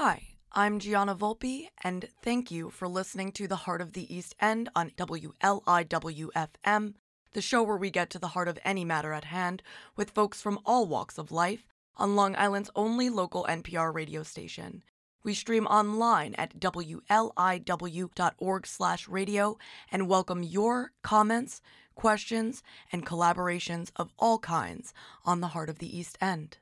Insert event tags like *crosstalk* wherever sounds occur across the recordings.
Hi, I'm Gianna Volpe, and thank you for listening to The Heart of the East End on WLIWFM, the show where we get to the heart of any matter at hand with folks from all walks of life on Long Island's only local NPR radio station. We stream online at wliw.org/radio and welcome your comments, questions, and collaborations of all kinds on the Heart of the East End.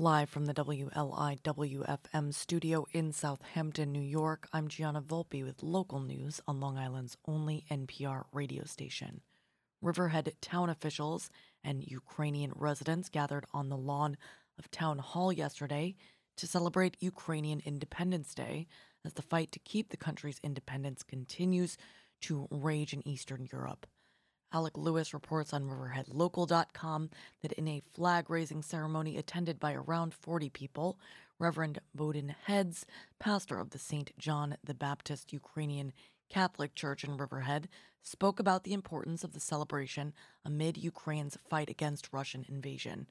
Live from the WLIWFM studio in Southampton, New York, I'm Gianna Volpe with local news on Long Island's only NPR radio station. Riverhead town officials and Ukrainian residents gathered on the lawn of Town Hall yesterday to celebrate Ukrainian Independence Day as the fight to keep the country's independence continues to rage in Eastern Europe. Alec Lewis reports on RiverheadLocal.com that in a flag raising ceremony attended by around 40 people, Reverend Bohdan Hedz, pastor of the St. John the Baptist Ukrainian Catholic Church in Riverhead, spoke about the importance of the celebration amid Ukraine's fight against Russian invasion.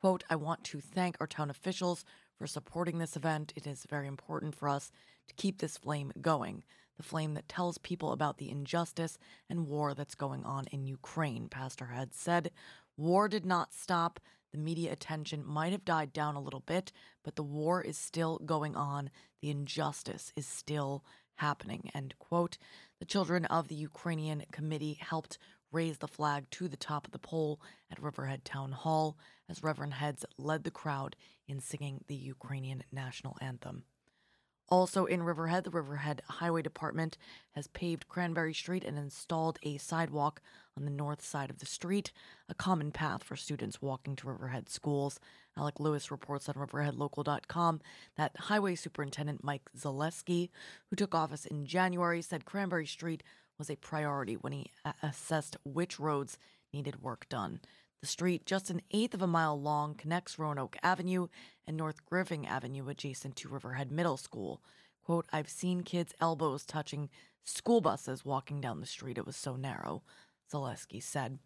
Quote, I want to thank our town officials for supporting this event. It is very important for us to keep this flame going the flame that tells people about the injustice and war that's going on in Ukraine, Pastor Head said. War did not stop. The media attention might have died down a little bit, but the war is still going on. The injustice is still happening. End quote. The children of the Ukrainian committee helped raise the flag to the top of the pole at Riverhead Town Hall as Reverend Hedz led the crowd in singing the Ukrainian national anthem. Also in Riverhead, the Riverhead Highway Department has paved Cranberry Street and installed a sidewalk on the north side of the street, a common path for students walking to Riverhead schools. Alec Lewis reports on RiverheadLocal.com that Highway Superintendent Mike Zaleski, who took office in January, said Cranberry Street was a priority when he assessed which roads needed work done. The street, just an eighth of a mile long, connects Roanoke Avenue and North Griffing Avenue adjacent to Riverhead Middle School. Quote, I've seen kids' elbows touching school buses walking down the street. It was so narrow, Zaleski said.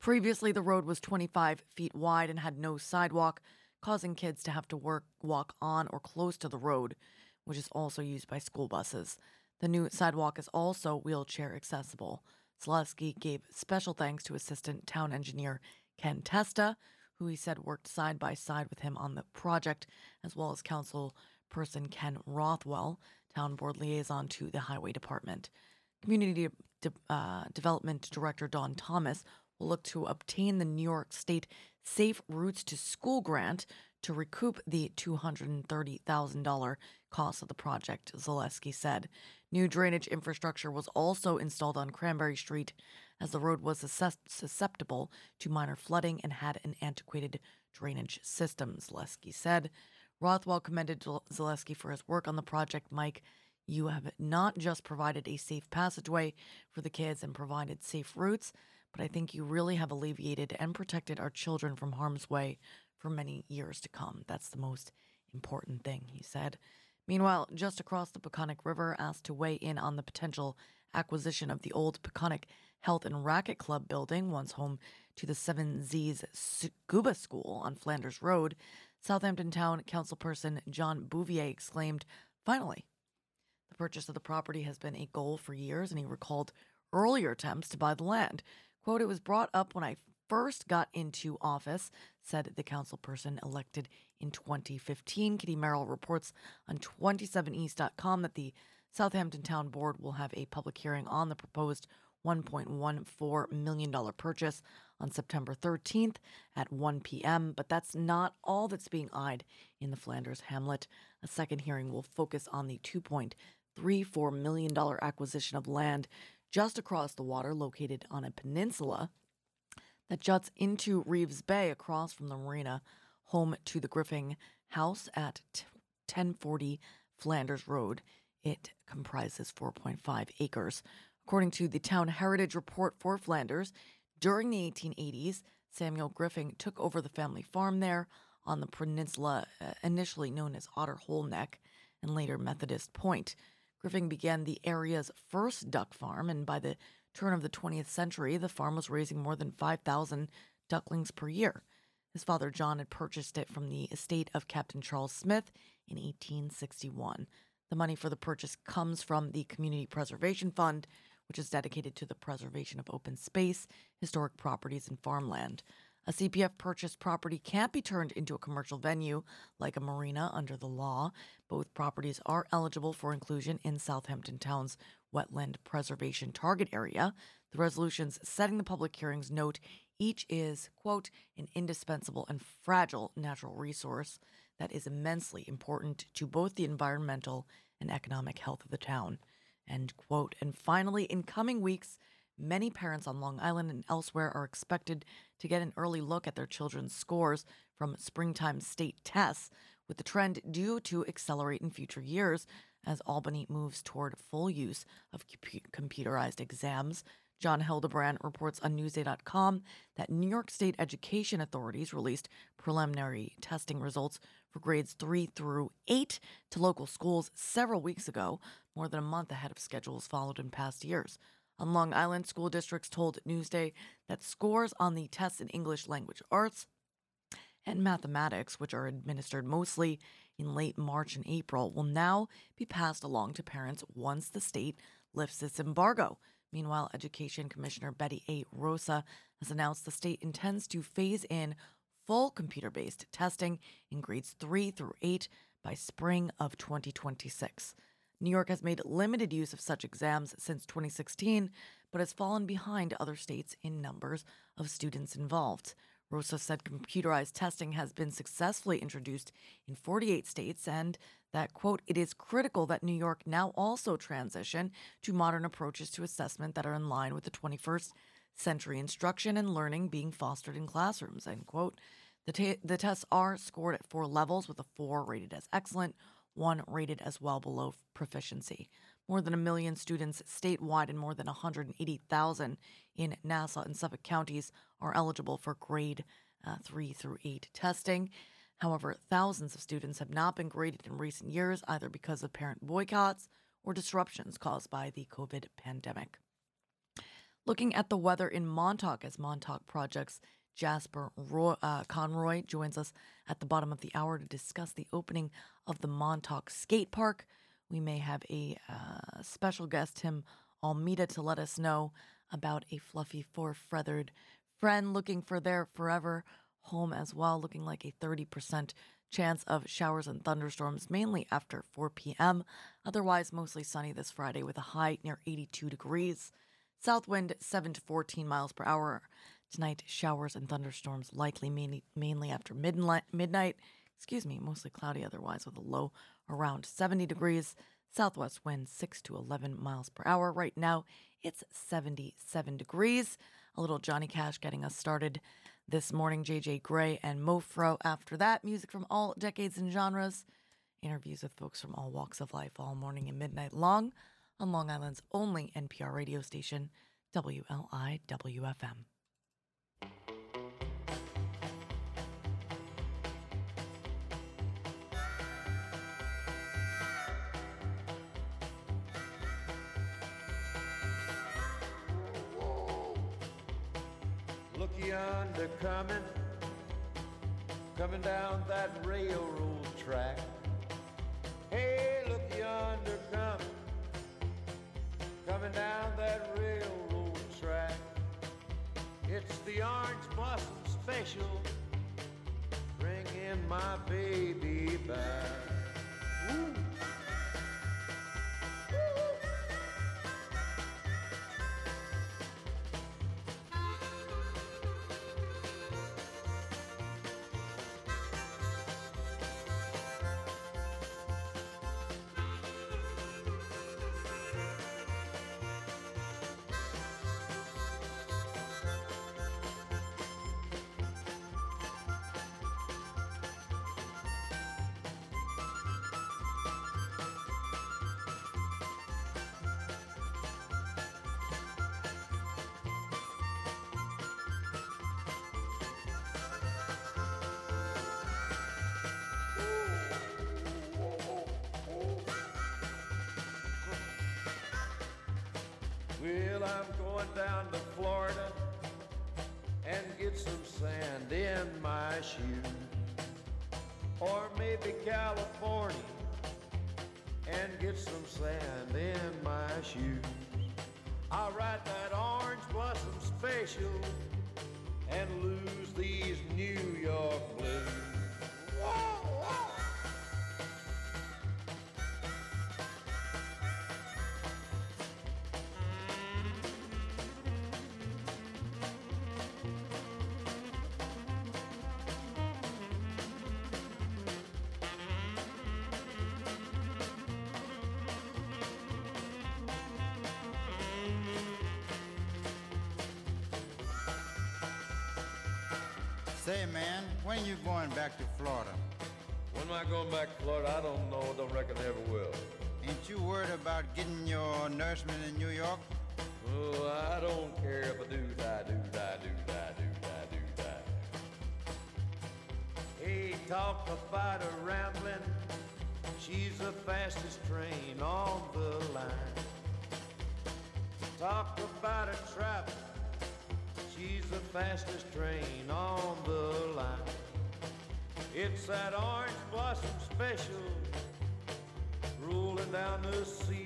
Previously, the road was 25 feet wide and had no sidewalk, causing kids to have to work, walk on or close to the road, which is also used by school buses. The new sidewalk is also wheelchair accessible. Zaleski gave special thanks to assistant town engineer Ken Testa, who he said worked side by side with him on the project, as well as council person Ken Rothwell, town board liaison to the highway department. Community de- uh, Development Director Dawn Thomas will look to obtain the New York State Safe Routes to School grant to recoup the $230,000 cost of the project, Zaleski said. New drainage infrastructure was also installed on Cranberry Street as the road was susceptible to minor flooding and had an antiquated drainage system, Zaleski said. Rothwell commended Zaleski for his work on the project. Mike, you have not just provided a safe passageway for the kids and provided safe routes, but I think you really have alleviated and protected our children from harm's way for many years to come. That's the most important thing, he said. Meanwhile, just across the Peconic River, asked to weigh in on the potential acquisition of the old Peconic Health and Racket Club building, once home to the Seven Z's Scuba School on Flanders Road, Southampton Town Councilperson John Bouvier exclaimed, Finally! The purchase of the property has been a goal for years, and he recalled earlier attempts to buy the land. Quote, it was brought up when I first got into office, said the councilperson elected in 2015. Kitty Merrill reports on 27east.com that the Southampton Town Board will have a public hearing on the proposed $1.14 million purchase on September 13th at 1 p.m. But that's not all that's being eyed in the Flanders Hamlet. A second hearing will focus on the $2.34 million acquisition of land just across the water located on a peninsula that juts into Reeves Bay across from the marina, home to the Griffing House at 1040 Flanders Road. It comprises 4.5 acres. According to the Town Heritage Report for Flanders, during the 1880s, Samuel Griffing took over the family farm there on the peninsula, uh, initially known as Otter Hole Neck and later Methodist Point. Griffing began the area's first duck farm, and by the turn of the 20th century, the farm was raising more than 5,000 ducklings per year. His father, John, had purchased it from the estate of Captain Charles Smith in 1861. The money for the purchase comes from the Community Preservation Fund, which is dedicated to the preservation of open space, historic properties, and farmland. A CPF purchased property can't be turned into a commercial venue like a marina under the law. Both properties are eligible for inclusion in Southampton Town's wetland preservation target area. The resolutions setting the public hearings note each is, quote, an indispensable and fragile natural resource that is immensely important to both the environmental and economic health of the town, end quote. And finally, in coming weeks, Many parents on Long Island and elsewhere are expected to get an early look at their children's scores from springtime state tests, with the trend due to accelerate in future years as Albany moves toward full use of computerized exams. John Hildebrand reports on Newsday.com that New York State education authorities released preliminary testing results for grades 3 through 8 to local schools several weeks ago, more than a month ahead of schedules followed in past years on Long Island, school districts told Newsday that scores on the tests in English language arts and mathematics, which are administered mostly in late March and April, will now be passed along to parents once the state lifts its embargo. Meanwhile, Education Commissioner Betty A. Rosa has announced the state intends to phase in full computer based testing in grades 3 through 8 by spring of 2026. New York has made limited use of such exams since 2016, but has fallen behind other states in numbers of students involved. Rosa said computerized testing has been successfully introduced in 48 states and that, quote, it is critical that New York now also transition to modern approaches to assessment that are in line with the 21st century instruction and learning being fostered in classrooms, end quote. The, t- the tests are scored at four levels, with a four rated as excellent, one rated as well below proficiency. More than a million students statewide and more than 180,000 in Nassau and Suffolk counties are eligible for grade uh, 3 through 8 testing. However, thousands of students have not been graded in recent years, either because of parent boycotts or disruptions caused by the COVID pandemic. Looking at the weather in Montauk as Montauk Project's Jasper Roy, uh, Conroy joins us at the bottom of the hour to discuss the opening of the Montauk Skate Park. We may have a uh, special guest, Tim Almeida, to let us know about a fluffy four feathered friend looking for their forever home as well, looking like a 30% chance of showers and thunderstorms, mainly after 4 p.m. Otherwise, mostly sunny this Friday with a high near 82 degrees. South wind 7 to 14 miles per hour. Tonight, showers and thunderstorms likely mainly, mainly after midnight, midnight. Excuse me, mostly cloudy otherwise with a low around 70 degrees. Southwest wind 6 to 11 miles per hour. Right now, it's 77 degrees. A little Johnny Cash getting us started this morning. JJ Grey and Mofro. After that, music from all decades and genres. Interviews with folks from all walks of life all morning and midnight long on Long Island's only NPR radio station, WLIWFM. Coming, coming down that railroad track. Hey, look yonder coming, coming down that railroad track. It's the orange blossom special, bringing my baby back. Ooh. Or maybe California and get some sand in my shoes. I'll ride that orange blossom special and lose these New Say, man, when you going back to Florida? When am I going back to Florida? I don't know. Don't reckon I ever will. Ain't you worried about getting your nourishment in New York? Oh, I don't care if I do die, do die, do die, do die, do die. Hey, talk about a rambling. She's the fastest train on the line. Talk about a traveling. She's the fastest train on the line. It's that orange blossom special rolling down the seaboard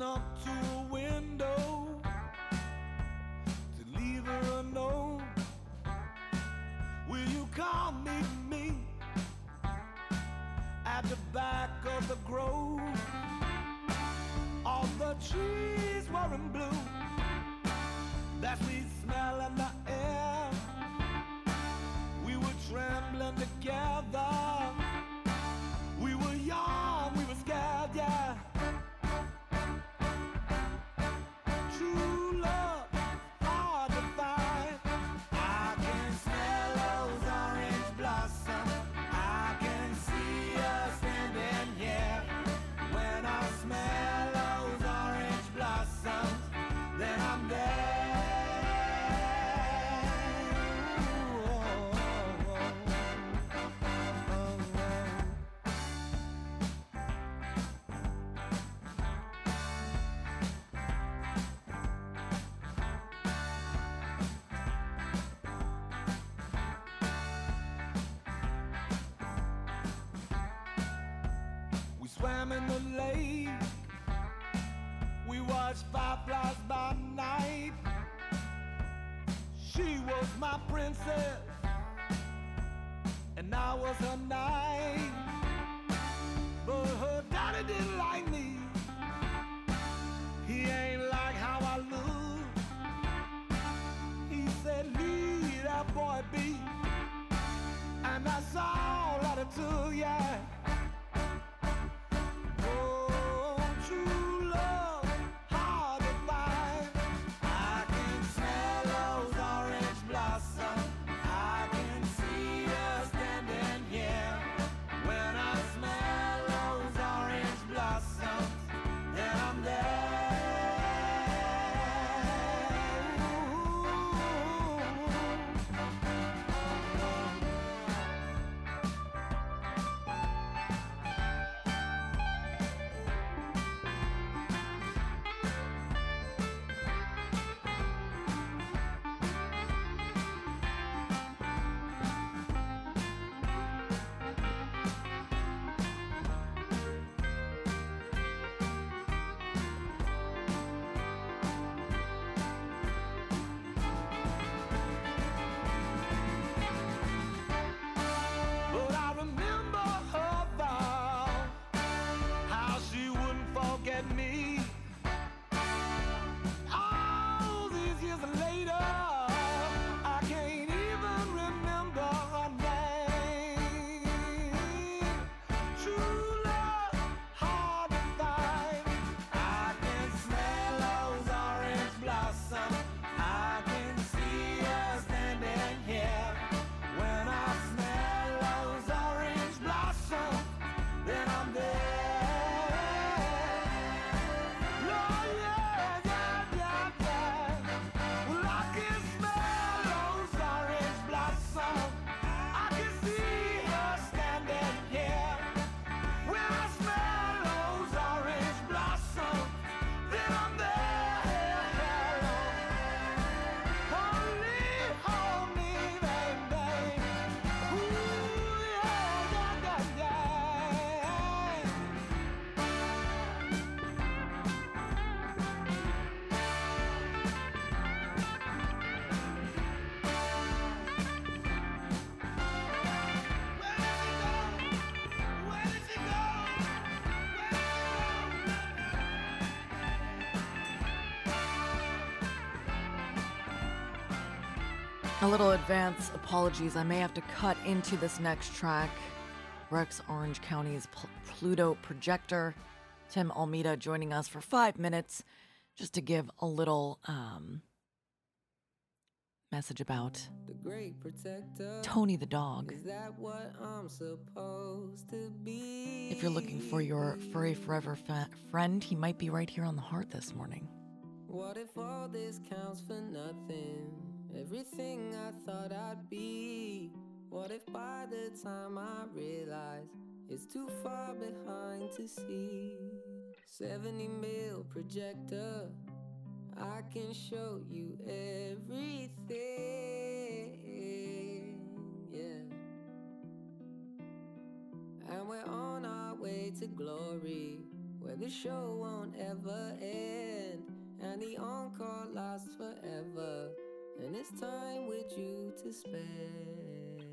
Well, A little advance apologies. I may have to cut into this next track. Rex Orange County's Pl- Pluto projector. Tim Almeida joining us for five minutes just to give a little um, message about The great protector. Tony the dog. Is that what I'm supposed to be? If you're looking for your furry forever fa- friend, he might be right here on the heart this morning. What if all this counts for nothing? Everything I thought I'd be. What if by the time I realize it's too far behind to see? 70 mil projector. I can show you everything. Yeah. And we're on our way to glory, where the show won't ever end, and the encore lasts forever, it's time with you to spend.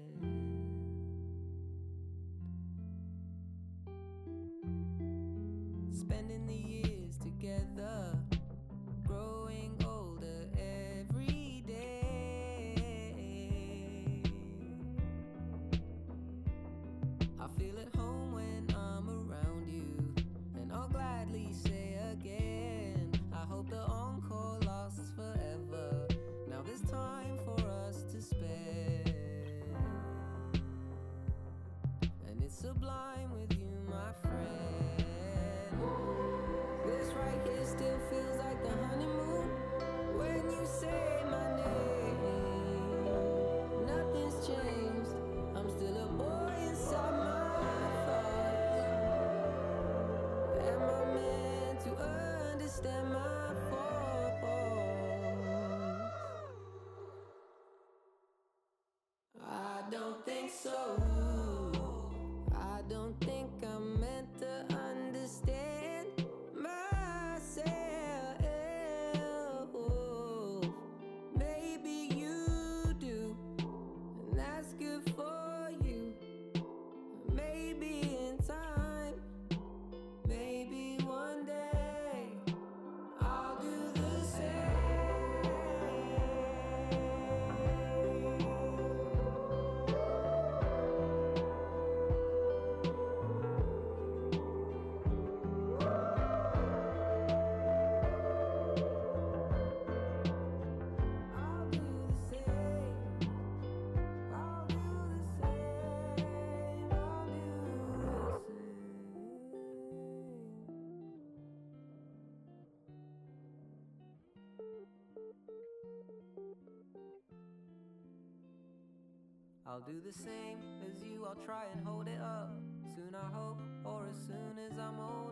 I'll do the same as you, I'll try and hold it up. Soon I hope, or as soon as I'm old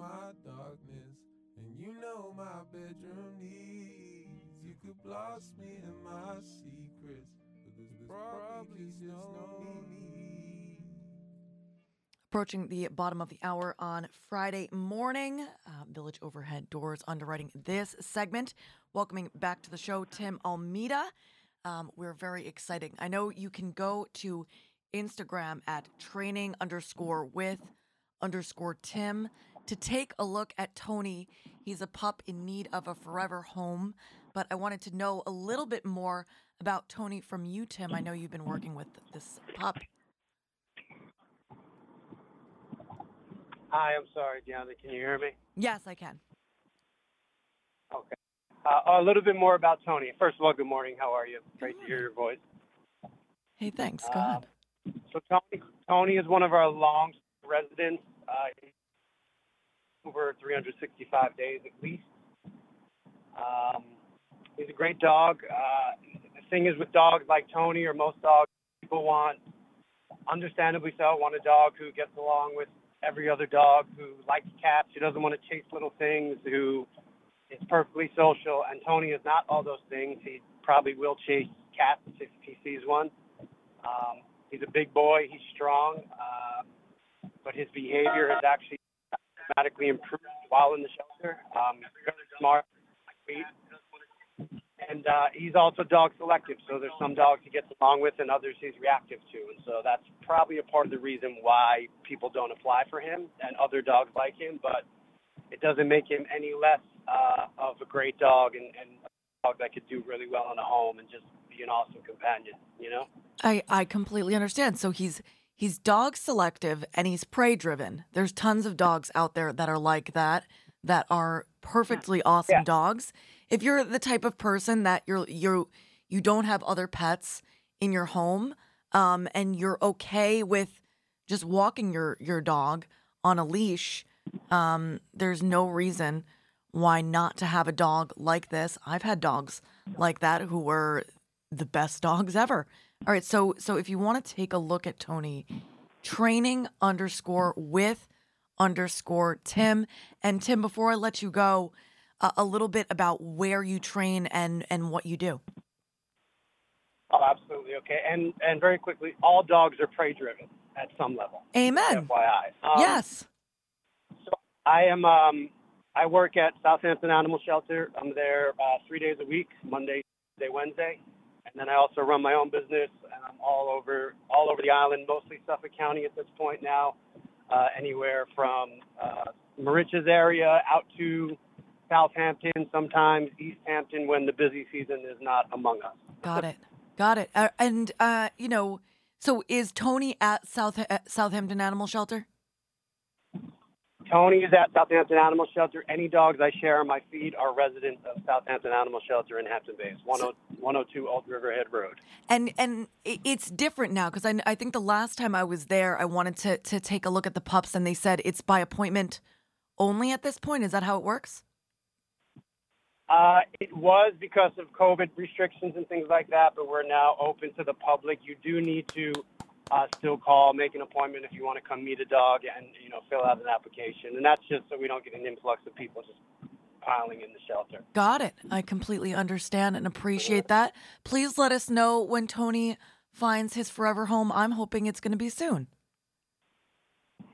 my darkness. And you know my bedroom needs. You could blast me in my secrets. But there's probably just no need. Approaching the bottom of the hour on Friday morning, uh, Village Overhead Doors underwriting this segment. Welcoming back to the show, Tim Almeida. Um, we're very exciting. I know you can go to Instagram at training underscore with underscore Tim to take a look at Tony. He's a pup in need of a forever home. but I wanted to know a little bit more about Tony from you, Tim. I know you've been working with this pup. Hi, I'm sorry, Deanna. Can you hear me? Yes, I can. Okay. Uh, a little bit more about Tony. First of all, good morning. How are you? Great to hear your voice. Hey, thanks. Go Uh, ahead. So Tony, Tony is one of our long residents. Uh, over 365 days at least. Um, he's a great dog. Uh, the thing is with dogs like Tony or most dogs, people want, understandably so, want a dog who gets along with every other dog, who likes cats, who doesn't want to chase little things, who is perfectly social. And Tony is not all those things. He probably will chase cats if he sees one. Um, he's a big boy. He's strong, uh, but his behavior has actually dramatically improved while in the shelter. Um, he's really smart, and uh, he's also dog selective. So there's some dogs he gets along with, and others he's reactive to, and so that's probably a part of the reason why people don't apply for him and other dogs like him. But it doesn't make him any less uh, of a great dog and, and a dog that could do really well in a home and just be an awesome companion. You know. I, I completely understand. So he's he's dog selective and he's prey driven. There's tons of dogs out there that are like that that are perfectly awesome Yeah. dogs. If you're the type of person that you're you you don't have other pets in your home um and you're okay with just walking your your dog on a leash, um there's no reason why not to have a dog like this. I've had dogs like that who were the best dogs ever. All right, so so if you want to take a look at Tony, training underscore with underscore Tim and Tim. Before I let you go, uh, a little bit about where you train and and what you do. Oh, absolutely. Okay. And and very quickly, all dogs are prey driven at some level. Amen. FYI. Um, yes. So I am. Um, I work at Southampton Animal Shelter. I'm there uh, three days a week, Monday, Tuesday, Wednesday, and then I also run my own business. And I'm all over all over the island, mostly Suffolk County at this point now. Uh, anywhere from uh, Moriches area out to Southampton, sometimes East Hampton when the busy season is not among us. Got it. Got it. Uh, and uh, you know, so is Tony at South at Southampton Animal Shelter? Tony is at Southampton Animal Shelter. Any dogs I share on my feed are residents of Southampton Animal Shelter in Hampton Bays, 10- 102 Old Riverhead Road. And and it's different now because I I think the last time I was there, I wanted to to take a look at the pups, and they said it's by appointment only at this point. Is that how it works? Uh, it was because of COVID restrictions and things like that, but we're now open to the public. You do need to uh, still call, make an appointment if you want to come meet a dog, and you know fill out an application. And that's just so we don't get an influx of people just piling in the shelter. Got it. I completely understand and appreciate that. Please let us know when Tony finds his forever home. I'm hoping it's going to be soon.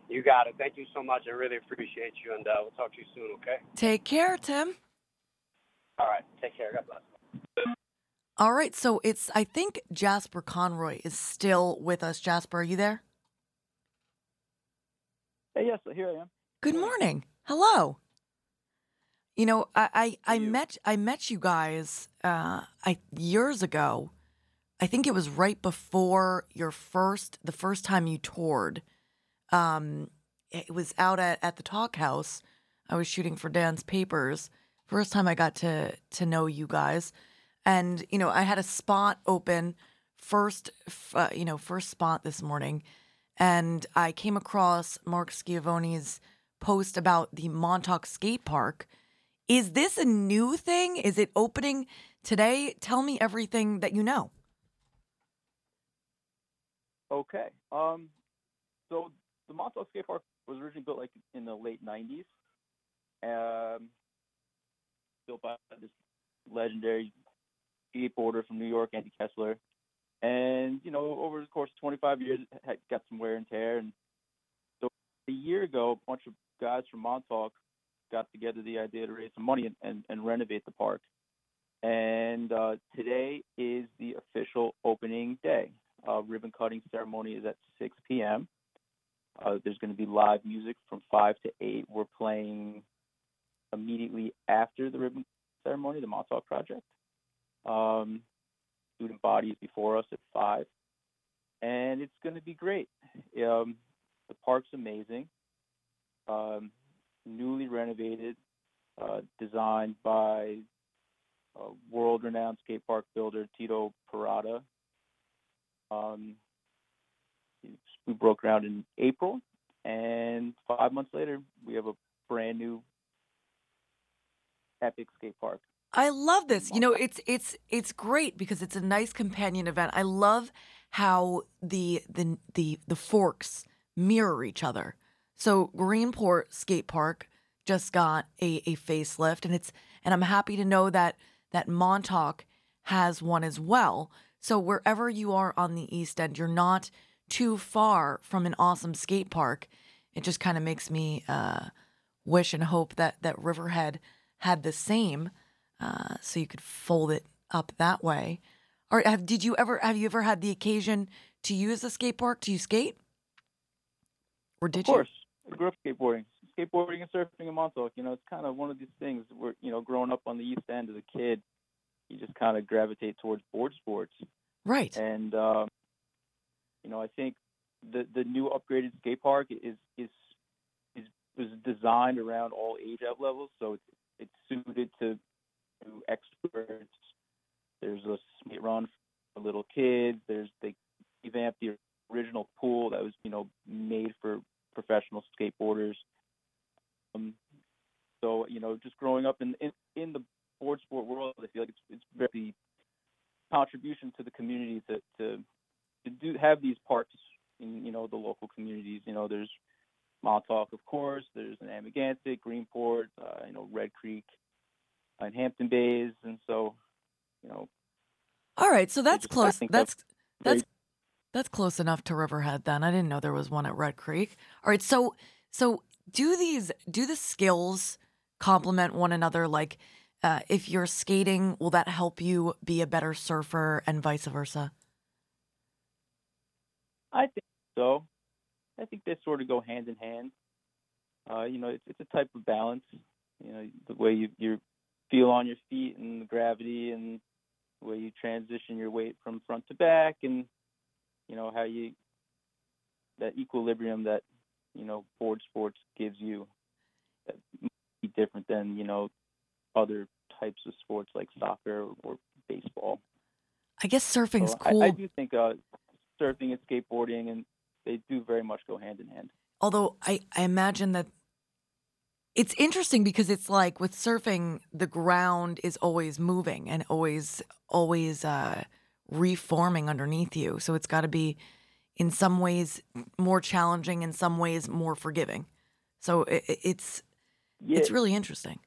You got it. Thank you so much. I really appreciate you, and uh, we'll talk to you soon. Okay. Take care, Tim. All right. Take care. God bless. All right, so it's I think Jasper Conroy is still with us. Jasper, are you there? Hey, yes, here I am. Good morning. Hello. You know, I I, I met I met you guys uh I years ago. I think it was right before your first the first time you toured. Um it was out at, at the Talkhouse. I was shooting for Dan's papers. First time I got to to know you guys. And you know, I had a spot open first uh, you know, first spot this morning and I came across Mark Schiavone's post about the Montauk Skate Park. Is this a new thing? Is it opening today? Tell me everything that you know. Okay. Um, so the Montauk Skate Park was originally built like in the late '90s. Um, built by this legendary skateboarder from New York, Andy Kessler. And you know, over the course of 25 years, it had got some wear and tear. And so a year ago, a bunch of guys from Montauk got together the idea to raise some money and, and, and renovate the park. And uh, today is the official opening day. Uh, ribbon cutting ceremony is at 6 p.m. Uh, there's going to be live music from 5 to 8. We're playing immediately after the ribbon ceremony, the Montauk Project. Um, student bodies before us at five, and it's going to be great. Um, the park's amazing, um, newly renovated, uh, designed by world-renowned skate park builder Tito Parada. Um, we broke ground in April, and five months later, we have a brand new epic skate park. I love this. You know, it's it's it's great because it's a nice companion event. I love how the the the the forks mirror each other. So Greenport Skate Park just got a, a facelift and it's and I'm happy to know that that Montauk has one as well. So wherever you are on the East End, you're not too far from an awesome skate park. It just kind of makes me uh, wish and hope that that Riverhead had the same, uh, so you could fold it up that way. Or have did you ever have you ever had the occasion to use the skate park? Do you skate? Or did you of course, I grew up skateboarding, skateboarding and surfing in Montauk. You know, it's kind of one of these things where you know, growing up on the East End as a kid, you just kind of gravitate towards board sports. Right. And um, you know, I think the the new upgraded skate park is is is was designed around all age levels, so it's it's suited to, to experts. There's a run for little kids. There's they revamped the original pool that was you know made for professional skateboarders. Um, so you know, just growing up in in, in the board sport world, I feel like it's it's very contribution to the community to to to do have these parks in you know the local communities. You know, there's Montauk, of course. There's an Amagansett, Greenport, uh, you know, Red Creek, and Hampton Bays, and so you know. All right, so that's close. That's very- that's that's close enough to Riverhead then. I didn't know there was one at Red Creek. All right, so so do these do the skills complement one another like uh, if you're skating, will that help you be a better surfer and vice versa? I think so. I think they sort of go hand in hand. Uh, you know, it's, it's a type of balance. You know, the way you you feel on your feet and the gravity and the way you transition your weight from front to back and you know how you that equilibrium that you know board sports gives you that might be different than you know other types of sports like soccer or baseball. I guess surfing's So cool. I, I do think uh, surfing and skateboarding and they do very much go hand in hand. Although I, I imagine that it's interesting because it's like with surfing, the ground is always moving and always, always uh, reforming underneath you. So it's got to be, in some ways, more challenging, in some ways, more forgiving. So it, it's Yeah, it's really interesting.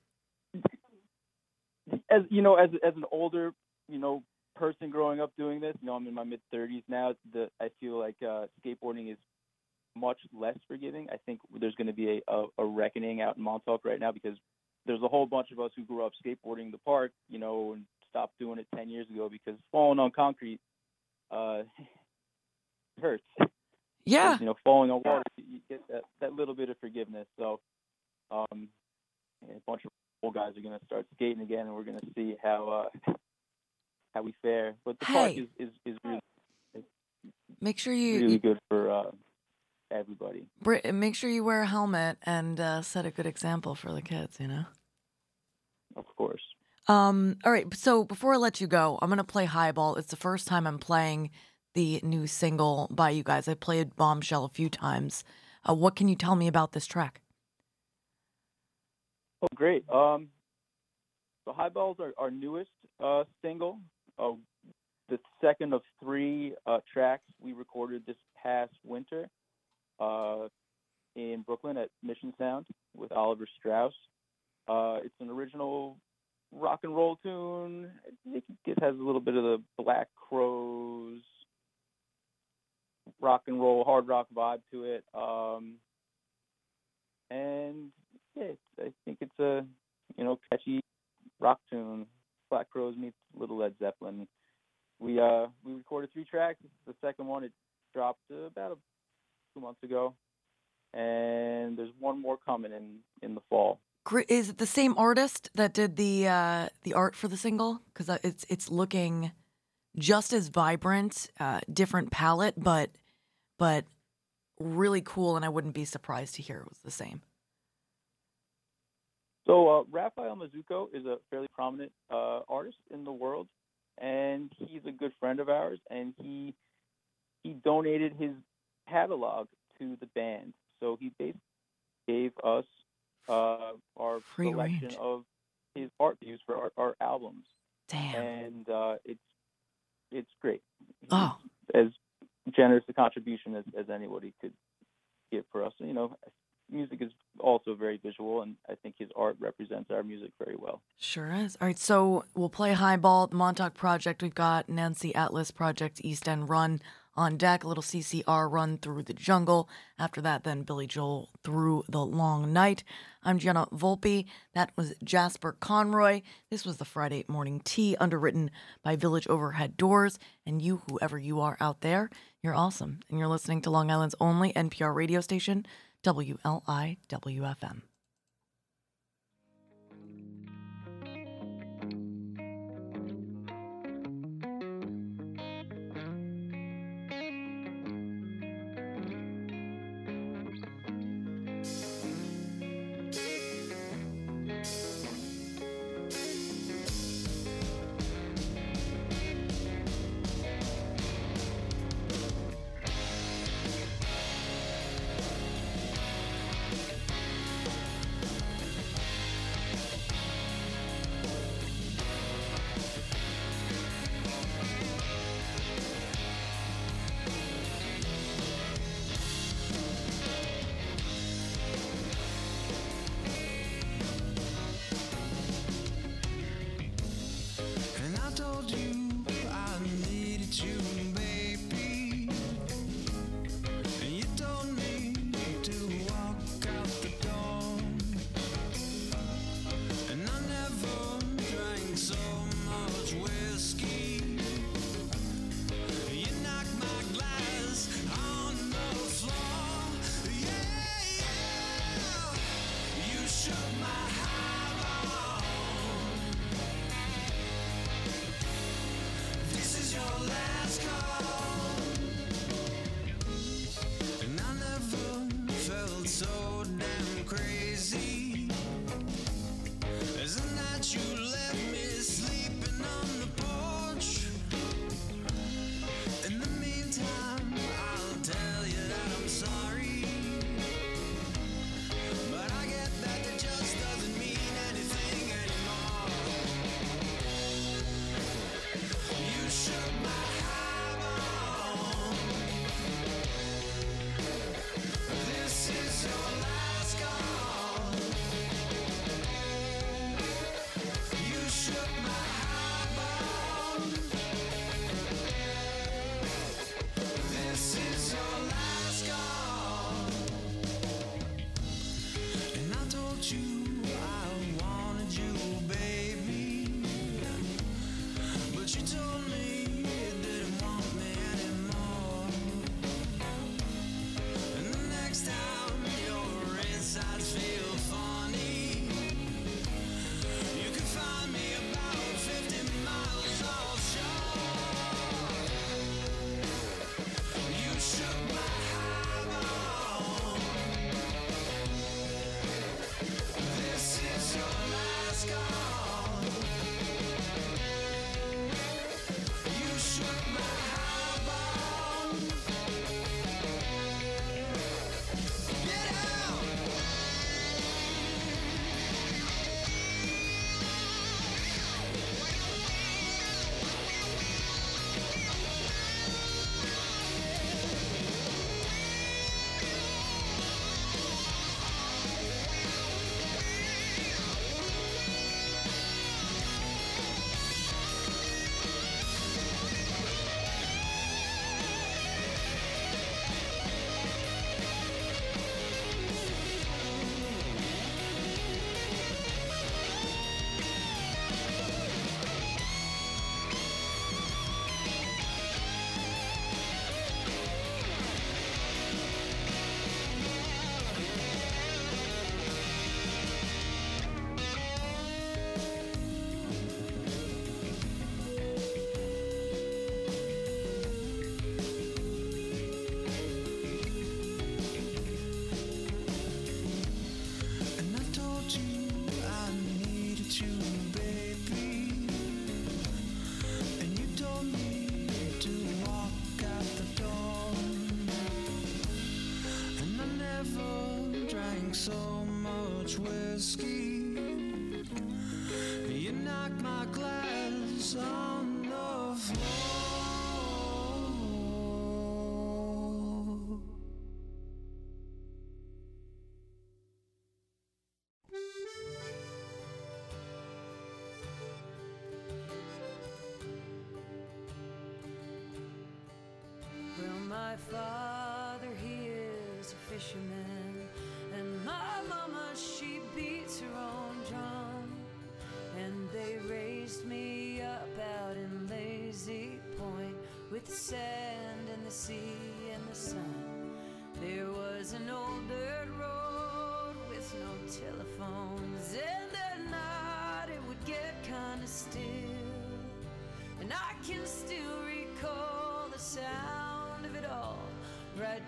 as you know, as as an older you know person growing up doing this, you know, I'm in my mid 30s now. The I feel like uh, skateboarding is much less forgiving. I think there's going to be a, a a reckoning out in Montauk right now because there's a whole bunch of us who grew up skateboarding the park, you know, and stopped doing it 10 years ago because falling on concrete uh, *laughs* hurts. Yeah. you know, falling on water, you get that, that little bit of forgiveness. So, um, a bunch of old guys are going to start skating again, and we're going to see how uh, how we fare. But the park is, is, is really, Make sure you, really you good for uh, everybody. Make sure you wear a helmet and uh, set a good example for the kids. You know. Of course. Um, all right. So before I let you go, I'm gonna play Highball. It's the first time I'm playing the new single by you guys. I played Bombshell a few times. Uh, what can you tell me about this track? Oh, great. Um, so Highballs are our newest uh, single, uh, the second of three uh, tracks we recorded this past winter uh, in Brooklyn at Mission Sound with Oliver Strauss. Uh, it's an original rock and roll tune. It has a little bit of the Black Crowes rock and roll, hard rock vibe to it. Um, and yeah, I think it's a you know catchy rock tune. Black Crowes meets Little Led Zeppelin. We uh we recorded three tracks. The second one. It dropped about a, two months ago, and there's one more coming in in the fall. is it the same artist that did the uh, the art for the single? Because it's it's looking just as vibrant, uh, different palette, but but really cool. And I wouldn't be surprised to hear it was the same. So uh, Raphael Mizuko is a fairly prominent uh, artist in the world, and he's a good friend of ours. And he he donated his catalog to the band. So he basically gave us uh, our Free selection range. of his art views for our, our albums, Damn. and uh, it's it's great. Oh. as generous a contribution as, as anybody could give for us. You know, music is also very visual, and I think his art represents our music very well. Sure is. All right, so we'll play Highball, the Montauk Project. We've got Nancy Atlas Project, East End Run on deck, a little CCR run through the jungle. After that, then Billy Joel through the long night. I'm Gianna Volpe. That was Jasper Conroy. This was the Friday morning tea, underwritten by Village Overhead Doors. And you, whoever you are out there, you're awesome. And you're listening to Long Island's only NPR radio station, WLIWFM.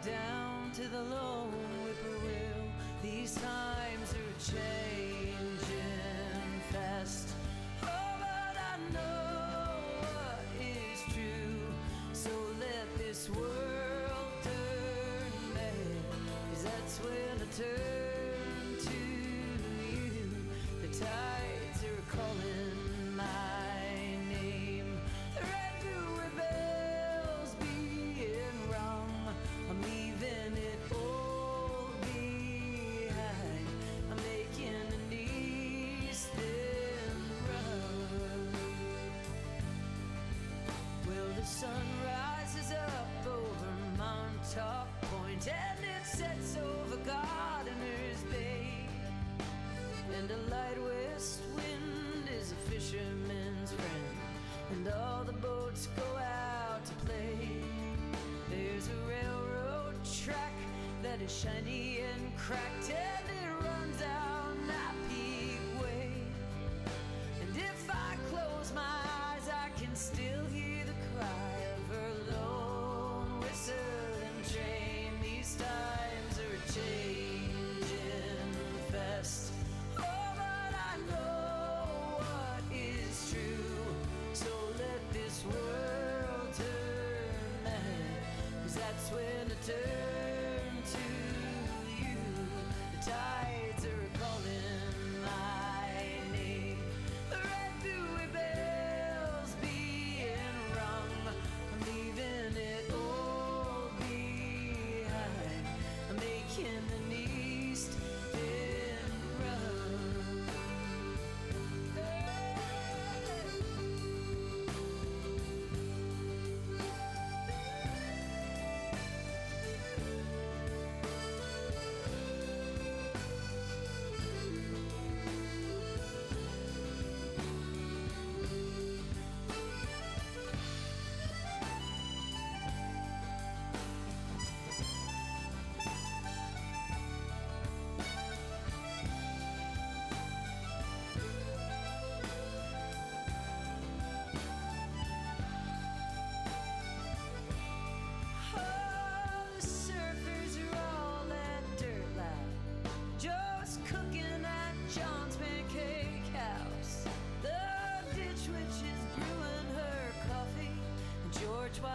down to the lone whippoorwill. These times are changing fast. Oh, but I know what is true. So let this world turn mad, cause that's when I turn to you. The time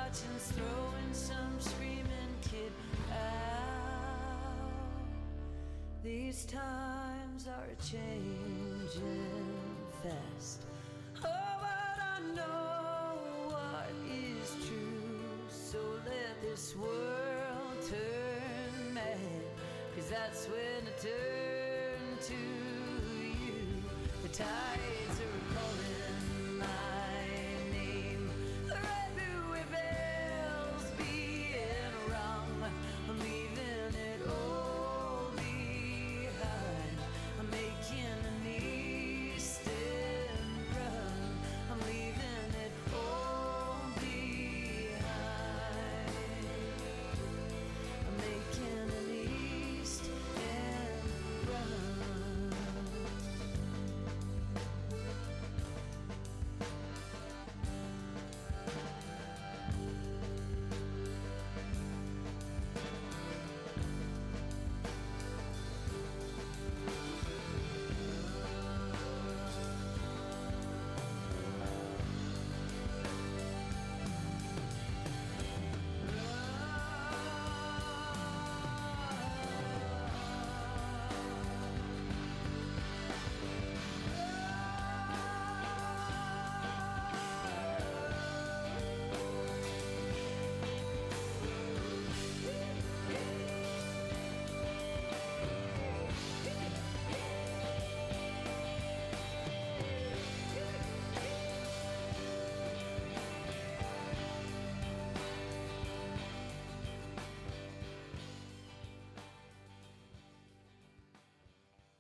Martin's throwing some screaming kid out. These times are changing fast. Oh, but I know what is true. So let this world turn mad, cause that's when I turn to you. The tides are calling.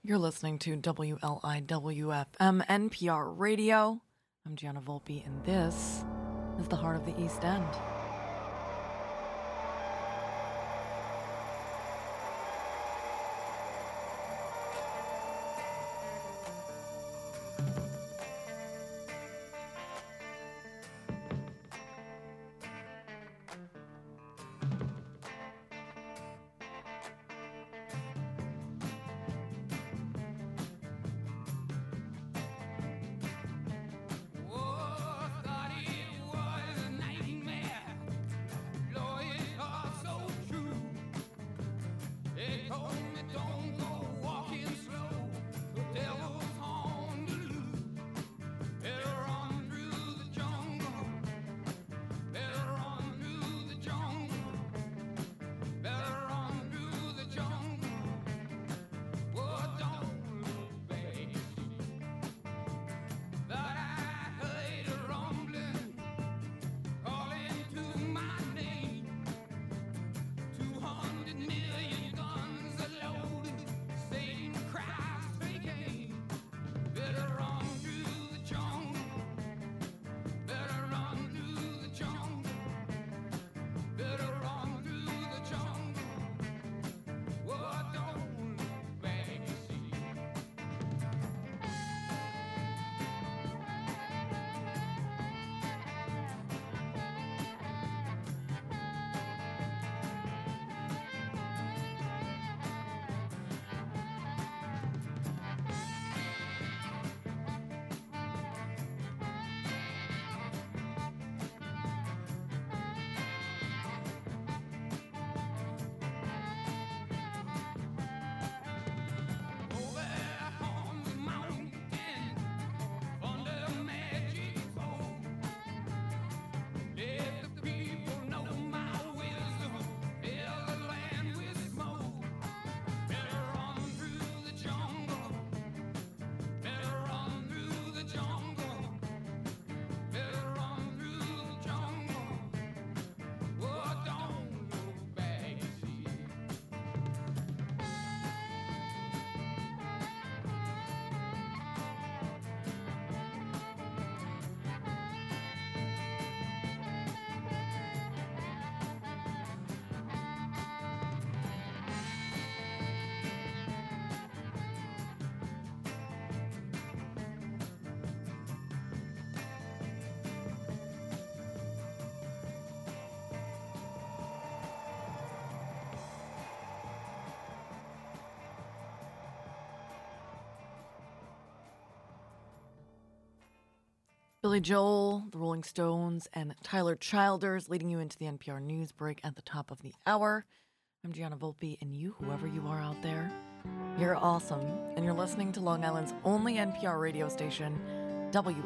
You're listening to WLIWFM NPR Radio. I'm Gianna Volpe, and this is the heart of the East End. Billy Joel, the Rolling Stones, and Tyler Childers leading you into the NPR news break at the top of the hour. I'm Gianna Volpe, and you, whoever you are out there, you're awesome. And you're listening to Long Island's only NPR radio station, WLIWFM.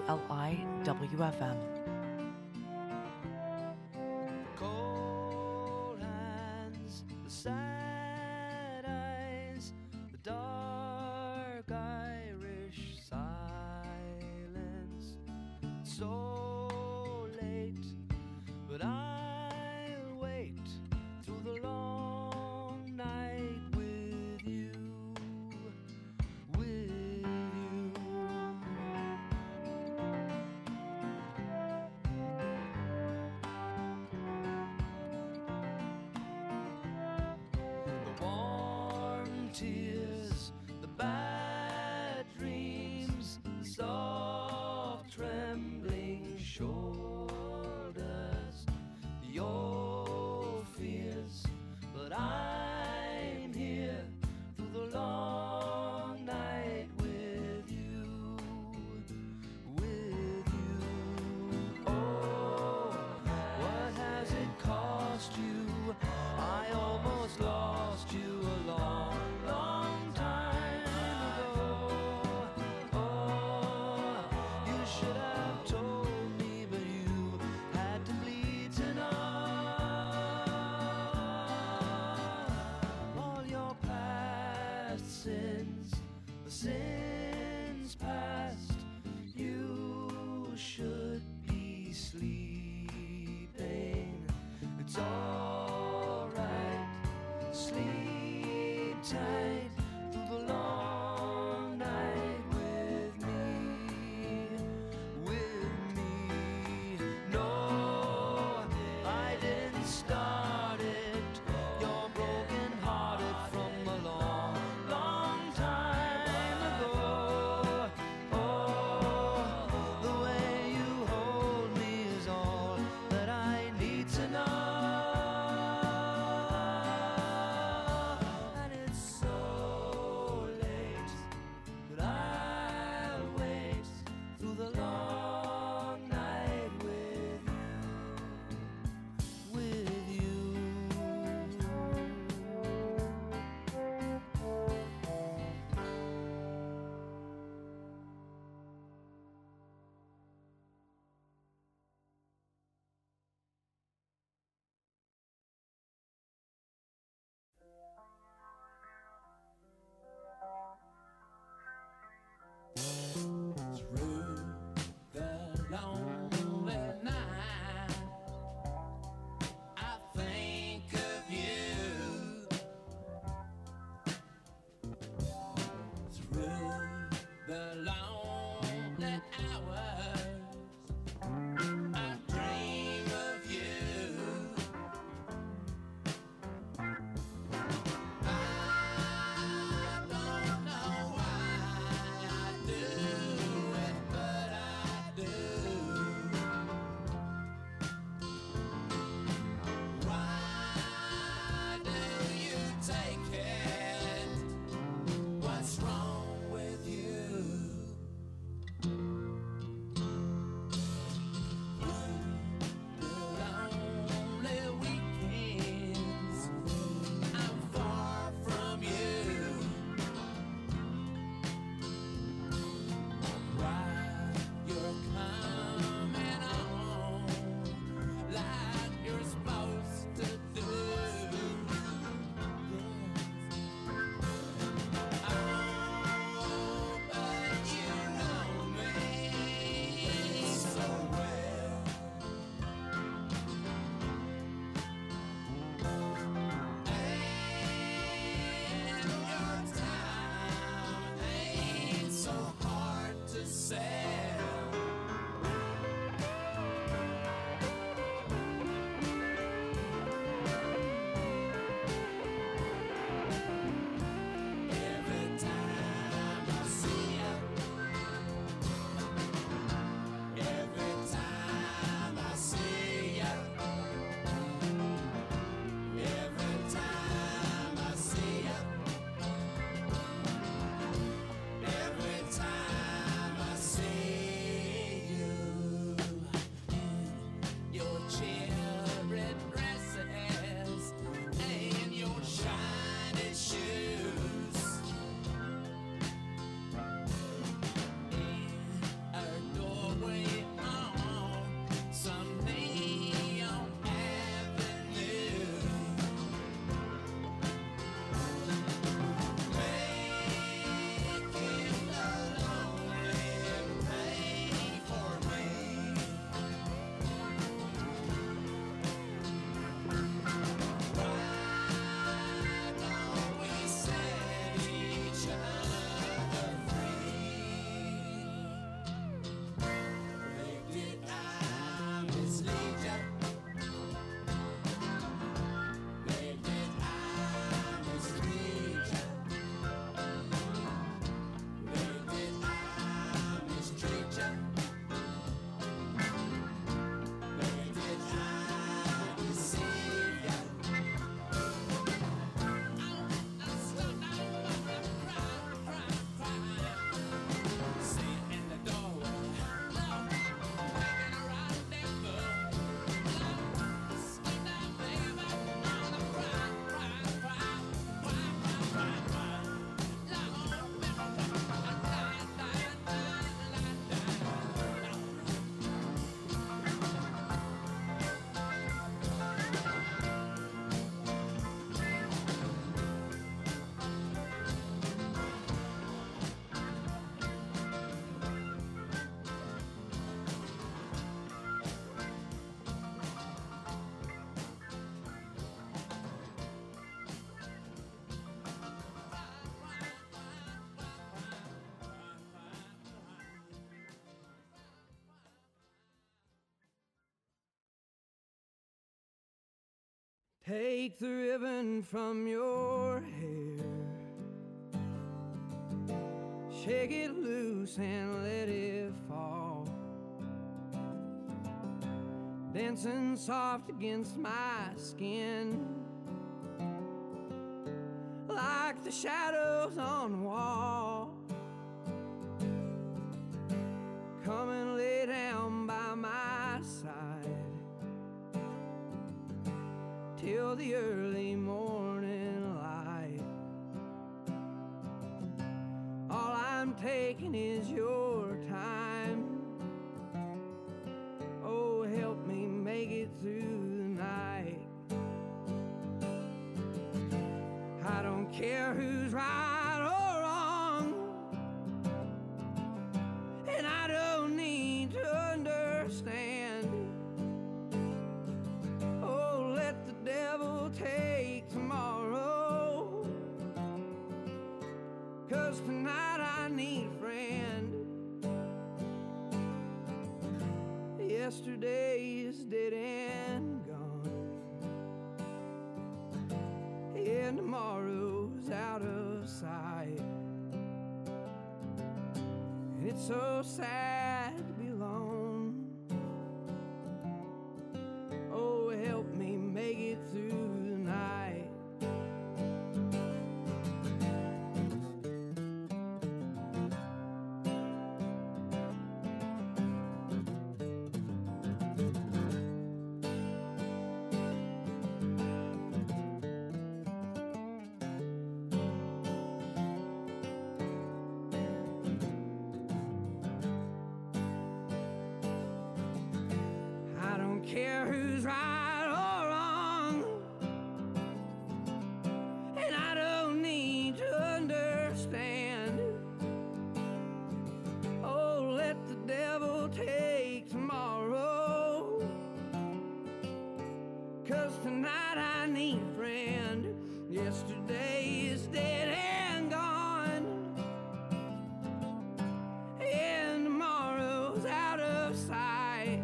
Take the ribbon from your hair. Shake it loose and let it fall. Dancing soft against my skin. Like the shadows on the wall. Cause tonight I need a friend. Yesterday is dead and gone. And tomorrow's out of sight.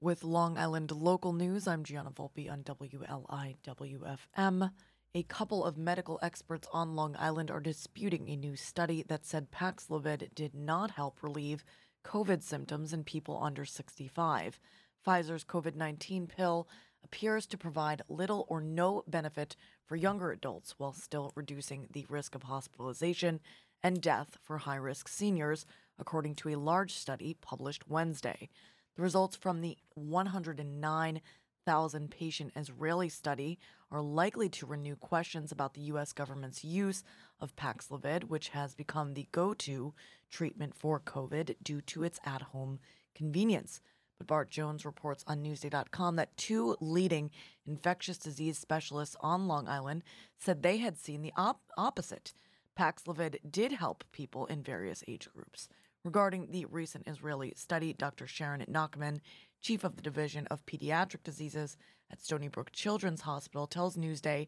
With Long Island local news, I'm Gianna Volpe on WLIWFM. A couple of medical experts on Long Island are disputing a new study that said Paxlovid did not help relieve COVID symptoms in people under 65. Pfizer's COVID 19 pill appears to provide little or no benefit for younger adults while still reducing the risk of hospitalization and death for high risk seniors, according to a large study published Wednesday. The results from the 109,000 patient Israeli study are likely to renew questions about the U.S. government's use of Paxlovid, which has become the go to treatment for COVID due to its at home convenience. But Bart Jones reports on Newsday.com that two leading infectious disease specialists on Long Island said they had seen the op- opposite. Paxlovid did help people in various age groups. Regarding the recent Israeli study, Dr. Sharon Nachman, chief of the Division of Pediatric Diseases at Stony Brook Children's Hospital, tells Newsday,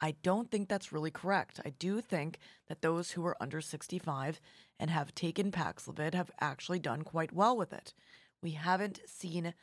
I don't think that's really correct. I do think that those who are under 65 and have taken Paxlovid have actually done quite well with it. We haven't seen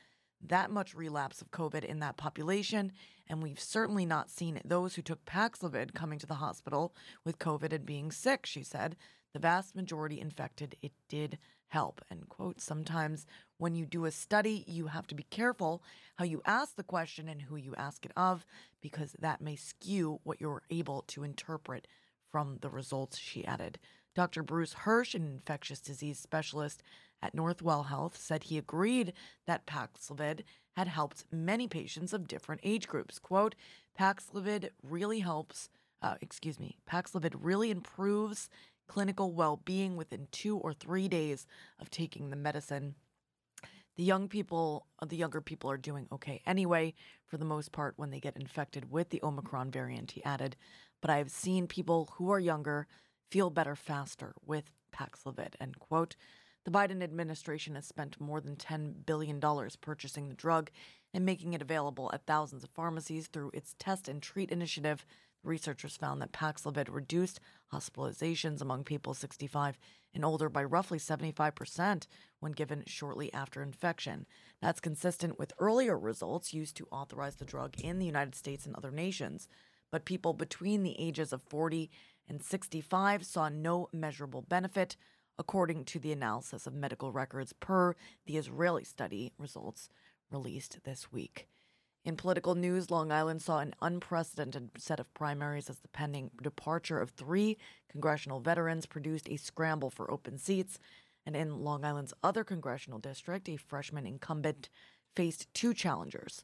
that much relapse of COVID in that population, and we've certainly not seen those who took Paxlovid coming to the hospital with COVID and being sick, she said. The vast majority infected, it did help. And quote. Sometimes when you do a study, you have to be careful how you ask the question and who you ask it of, because that may skew what you're able to interpret from the results, she added. Dr. Bruce Hirsch, an infectious disease specialist at Northwell Health, said he agreed that Paxlovid had helped many patients of different age groups. Quote, Paxlovid really helps, uh, excuse me, Paxlovid really improves clinical well being within two or three days of taking the medicine. The young people, uh, the younger people are doing okay anyway, for the most part, when they get infected with the Omicron variant, he added. But I've seen people who are younger feel better faster with Paxlovid, end quote. The Biden administration has spent more than $10 billion purchasing the drug and making it available at thousands of pharmacies through its test and treat initiative. Researchers found that Paxlovid reduced hospitalizations among people 65 and older by roughly 75% when given shortly after infection. That's consistent with earlier results used to authorize the drug in the United States and other nations. But people between the ages of 40 and 65 saw no measurable benefit, according to the analysis of medical records per the Israeli study results released this week. In political news, Long Island saw an unprecedented set of primaries as the pending departure of three congressional veterans produced a scramble for open seats. And in Long Island's other congressional district, a freshman incumbent faced two challengers.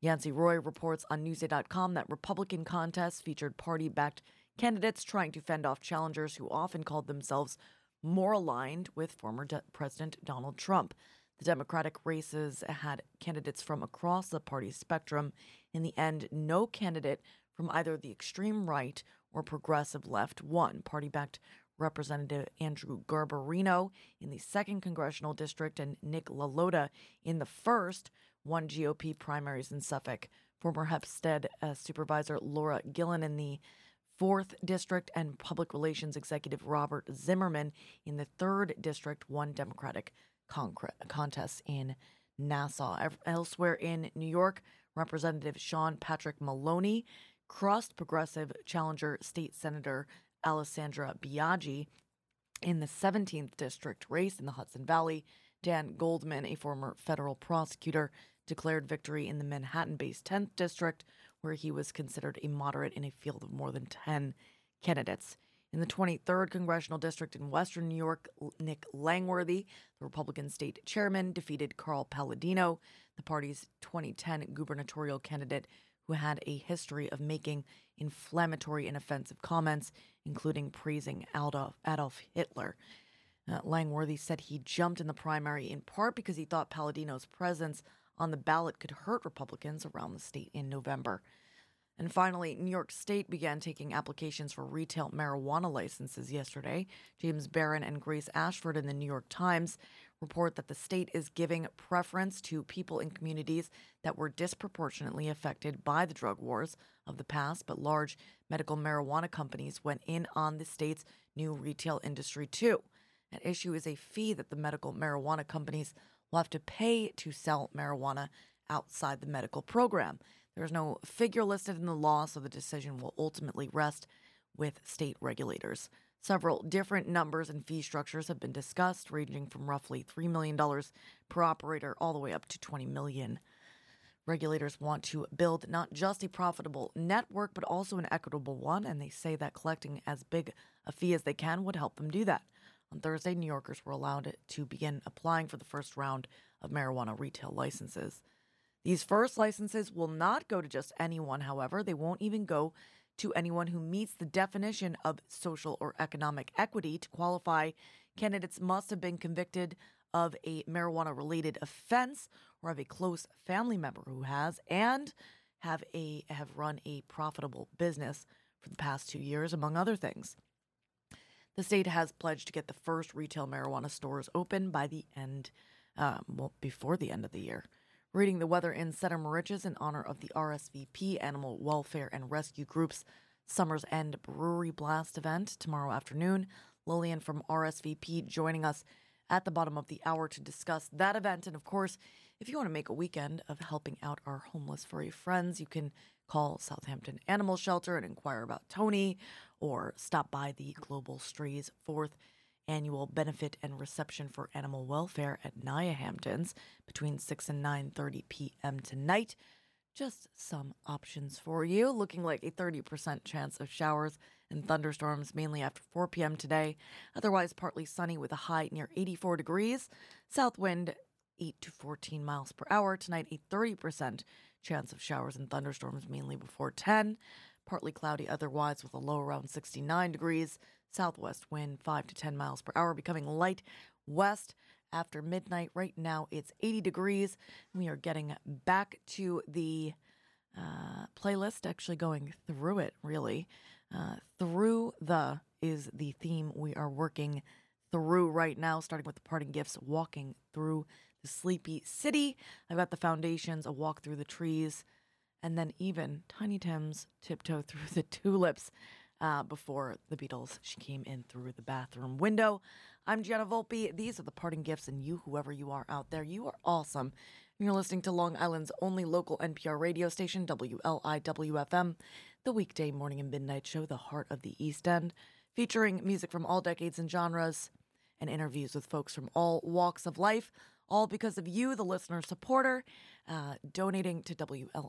Yancey Roy reports on Newsday.com that Republican contests featured party backed candidates trying to fend off challengers who often called themselves more aligned with former de- President Donald Trump. The Democratic races had candidates from across the party spectrum. In the end, no candidate from either the extreme right or progressive left won. Party backed Representative Andrew Garbarino in the second congressional district and Nick LaLota in the first won GOP primaries in Suffolk. Former Hempstead uh, supervisor Laura Gillen in the fourth district and public relations executive Robert Zimmerman in the third district won Democratic concre- contests in Nassau. Elsewhere in New York, Representative Sean Patrick Maloney crossed progressive challenger state senator Alessandra Biaggi in the 17th district race in the Hudson Valley. Dan Goldman, a former federal prosecutor, declared victory in the Manhattan based 10th district, where he was considered a moderate in a field of more than 10 candidates. In the 23rd congressional district in western New York, Nick Langworthy, the Republican state chairman, defeated Carl Paladino, the party's 2010 gubernatorial candidate who had a history of making inflammatory and offensive comments, including praising Adolf, Adolf Hitler. Uh, Langworthy said he jumped in the primary in part because he thought Paladino's presence on the ballot could hurt Republicans around the state in November. And finally, New York State began taking applications for retail marijuana licenses yesterday. James Barron and Grace Ashford in the New York Times report that the state is giving preference to people in communities that were disproportionately affected by the drug wars of the past, but large medical marijuana companies went in on the state's new retail industry too. At issue is a fee that the medical marijuana companies will have to pay to sell marijuana outside the medical program. There is no figure listed in the law, so the decision will ultimately rest with state regulators. Several different numbers and fee structures have been discussed, ranging from roughly $3 million per operator all the way up to 20 million. Regulators want to build not just a profitable network, but also an equitable one, and they say that collecting as big a fee as they can would help them do that. On Thursday, New Yorkers were allowed to begin applying for the first round of marijuana retail licenses. These first licenses will not go to just anyone, however. They won't even go to anyone who meets the definition of social or economic equity. To qualify, candidates must have been convicted of a marijuana related offense or have a close family member who has and have a have run a profitable business for the past 2 years among other things. The state has pledged to get the first retail marijuana stores open by the end, uh, well, before the end of the year. Reading the weather in Center Moriches in honor of the RSVP Animal Welfare and Rescue Group's Summer's End Brewery Blast event tomorrow afternoon. Lillian from RSVP joining us at the bottom of the hour to discuss that event. And of course, if you want to make a weekend of helping out our homeless furry friends, you can call Southampton Animal Shelter and inquire about Tony or stop by the Global Strays fourth annual benefit and reception for animal welfare at Naya Hamptons between 6 and 9:30 p.m. tonight. Just some options for you. Looking like a 30% chance of showers and thunderstorms mainly after 4 p.m. today. Otherwise partly sunny with a high near 84 degrees. South wind 8 to 14 miles per hour. Tonight a 30% chance of showers and thunderstorms mainly before 10 partly cloudy otherwise with a low around 69 degrees. Southwest wind 5 to 10 miles per hour, becoming light west after midnight. Right now it's 80 degrees. We are getting back to the uh, playlist, actually going through it, really. Uh, through the is the theme we are working through right now, starting with the parting gifts, walking through the sleepy city. I've got the foundations, a walk through the trees, and then even Tiny Tim's Tiptoe Through the Tulips uh, before the Beatles. She came in through the bathroom window. I'm Gianna Volpe. These are the parting gifts, and you, whoever you are out there, you are awesome. You're listening to Long Island's only local NPR radio station, WLIWFM, the weekday morning and midnight show, The Heart of the East End, featuring music from all decades and genres and interviews with folks from all walks of life, all because of you, the listener supporter, uh, donating to WLIWFM.org.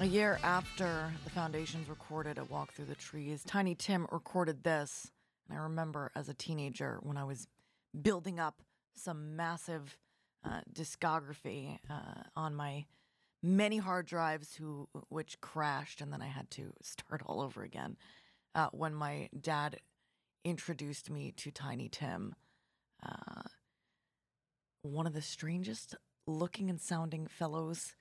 A year after the Foundations recorded a walk through the trees, Tiny Tim recorded this. And I remember as a teenager when I was building up some massive uh, discography uh, on my many hard drives, who which crashed, and then I had to start all over again. Uh, when my dad introduced me to Tiny Tim, uh, one of the strangest looking and sounding fellows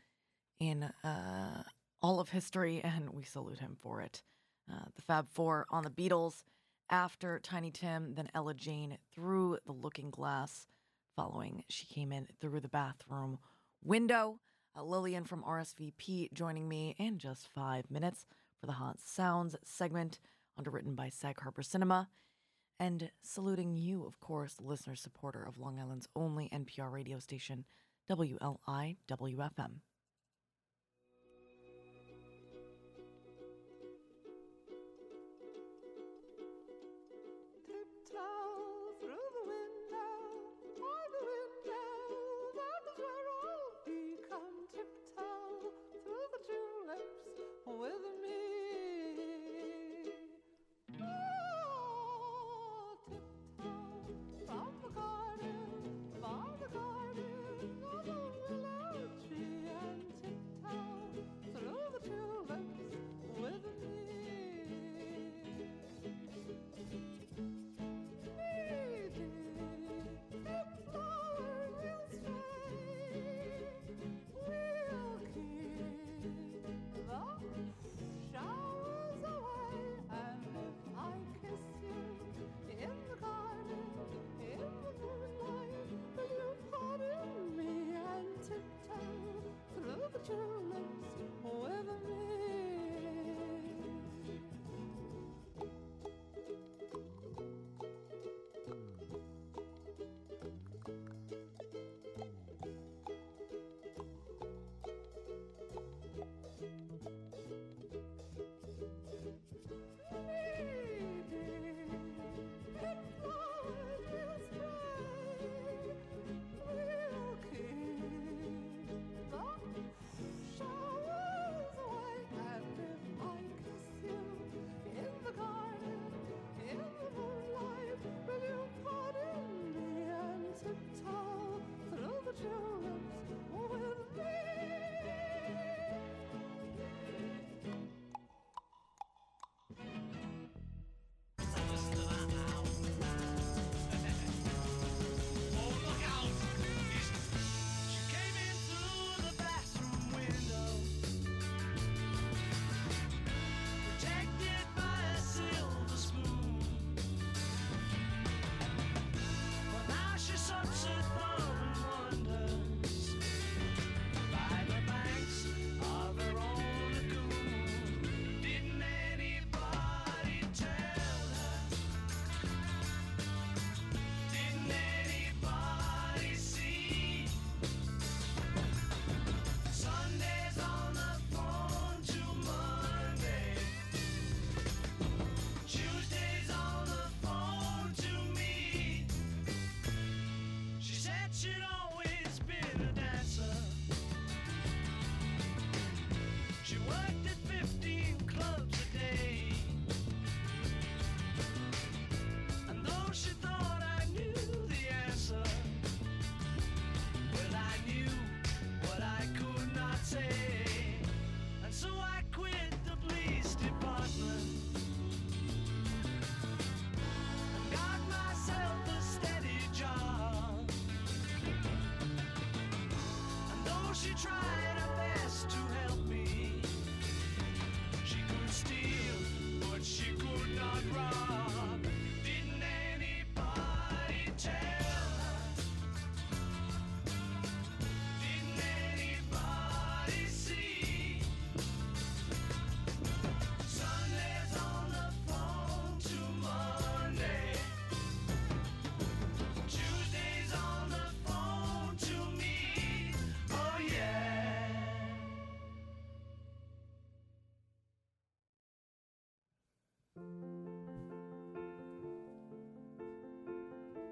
in uh, all of history, and we salute him for it. Uh, the Fab Four on the Beatles after Tiny Tim, then Ella Jane through the looking glass, following she came in through the bathroom window. Uh, Lillian from RSVP joining me in just five minutes for the Hot Sounds segment, underwritten by Sag Harbor Cinema. And saluting you, of course, listener supporter of Long Island's only NPR radio station, WLI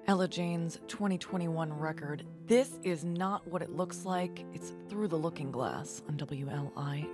Ella Jane's 2021 record, This Is Not What It Looks Like. It's Through the Looking Glass on WLI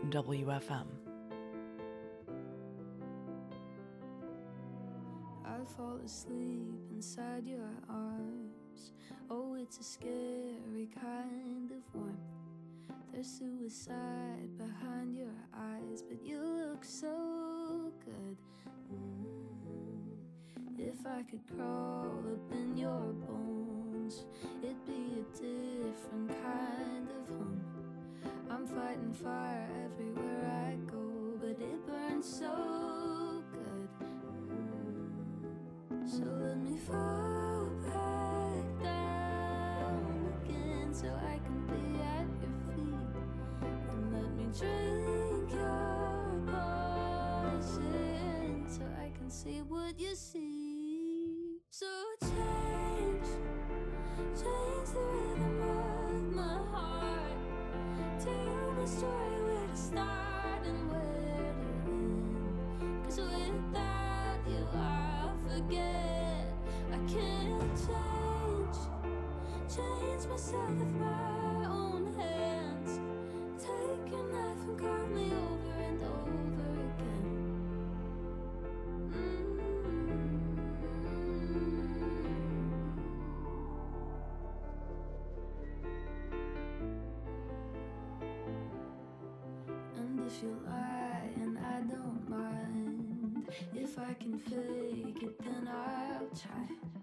if you lie and I don't mind, if I can fake it, then I'll try.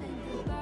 Think about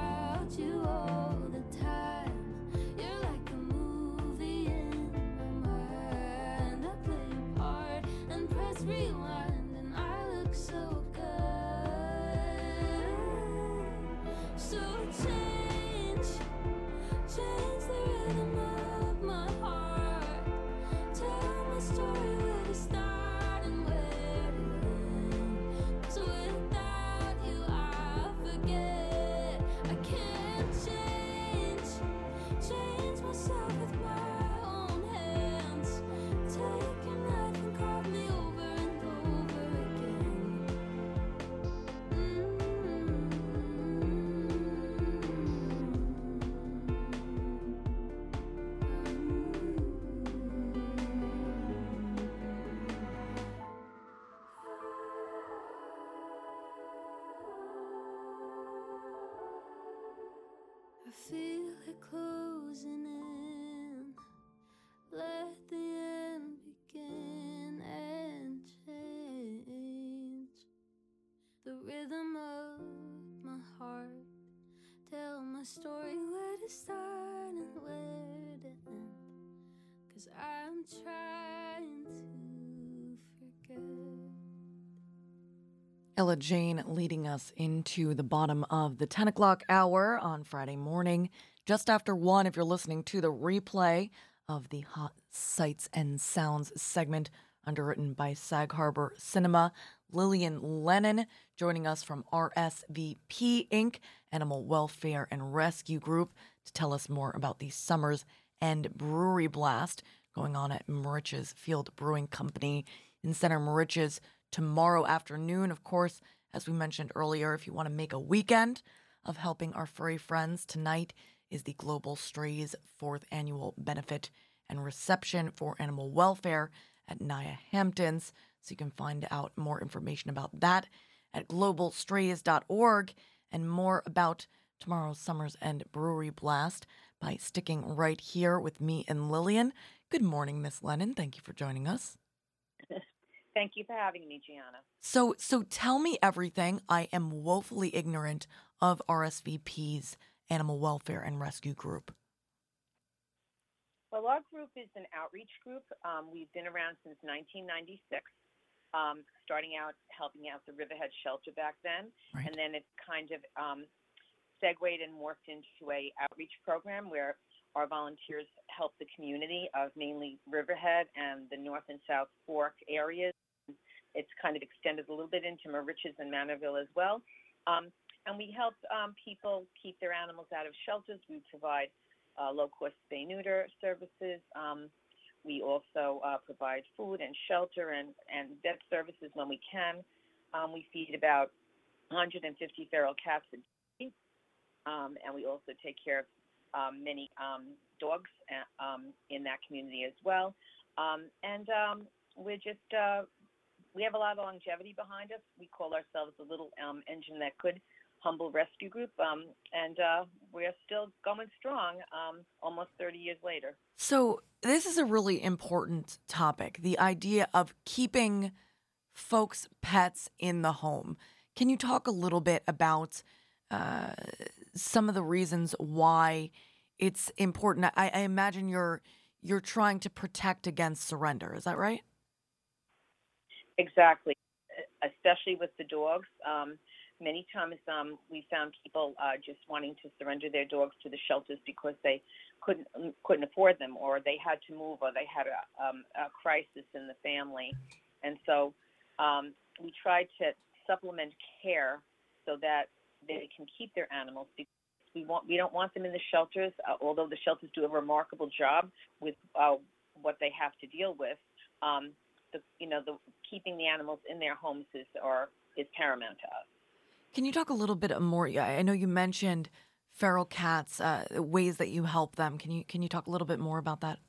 Ella Jane leading us into the bottom of the 10 o'clock hour on Friday morning, just after one, if you're listening to the replay of the Hot Sights and Sounds segment underwritten by Sag Harbor Cinema. Lillian Lennon joining us from RSVP Inc., Animal Welfare and Rescue Group, to tell us more about the Summers End Brewery Blast going on at Moriches Field Brewing Company in Center Moriches tomorrow afternoon. Of course, as we mentioned earlier, if you want to make a weekend of helping our furry friends, tonight is the Global Strays fourth annual benefit and reception for animal welfare at Naya Hamptons. So you can find out more information about that at globalstrays.org and more about tomorrow's Summer's End Brewery Blast by sticking right here with me and Lillian. Good morning, Miss Lennon. Thank you for joining us. Thank you for having me, Gianna. So, so tell me everything. I am woefully ignorant of RSVP's Animal Welfare and Rescue Group. Well, our group is an outreach group. Um, we've been around since 1996, um, starting out helping out the Riverhead shelter back then, Right. and then it kind of um, segued and morphed into a outreach program where our volunteers help the community of mainly Riverhead and the North and South Fork areas. It's kind of extended a little bit into Moriches and Manorville as well. Um, and we help um, people keep their animals out of shelters. We provide uh, low-cost spay-neuter services. Um, we also uh, provide food and shelter and, and vet services when we can. Um, we feed about 150 feral cats a day, um, and we also take care of um, many um, dogs uh, um, in that community as well. Um, and um, we're just uh, we have a lot of longevity behind us. We call ourselves a little um, engine that could humble rescue group, um, and uh, we're still going strong um, almost 30 years later. So, this is a really important topic the idea of keeping folks' pets in the home. Can you talk a little bit about uh, some of the reasons why it's important? I, I imagine you're you're trying to protect against surrender. Is that right? Exactly, especially with the dogs. Um, many times um, we found people uh, just wanting to surrender their dogs to the shelters because they couldn't mm, couldn't afford them, or they had to move, or they had a, um, a crisis in the family, and so um, we tried to supplement care so that they can keep their animals. Because we want we don't want them in the shelters, uh, although the shelters do a remarkable job with uh, what they have to deal with. Um, the you know the keeping the animals in their homes is or is paramount to us. Can you talk a little bit more? yeah, I know you mentioned feral cats, uh, ways that you help them. Can you can you talk a little bit more about that?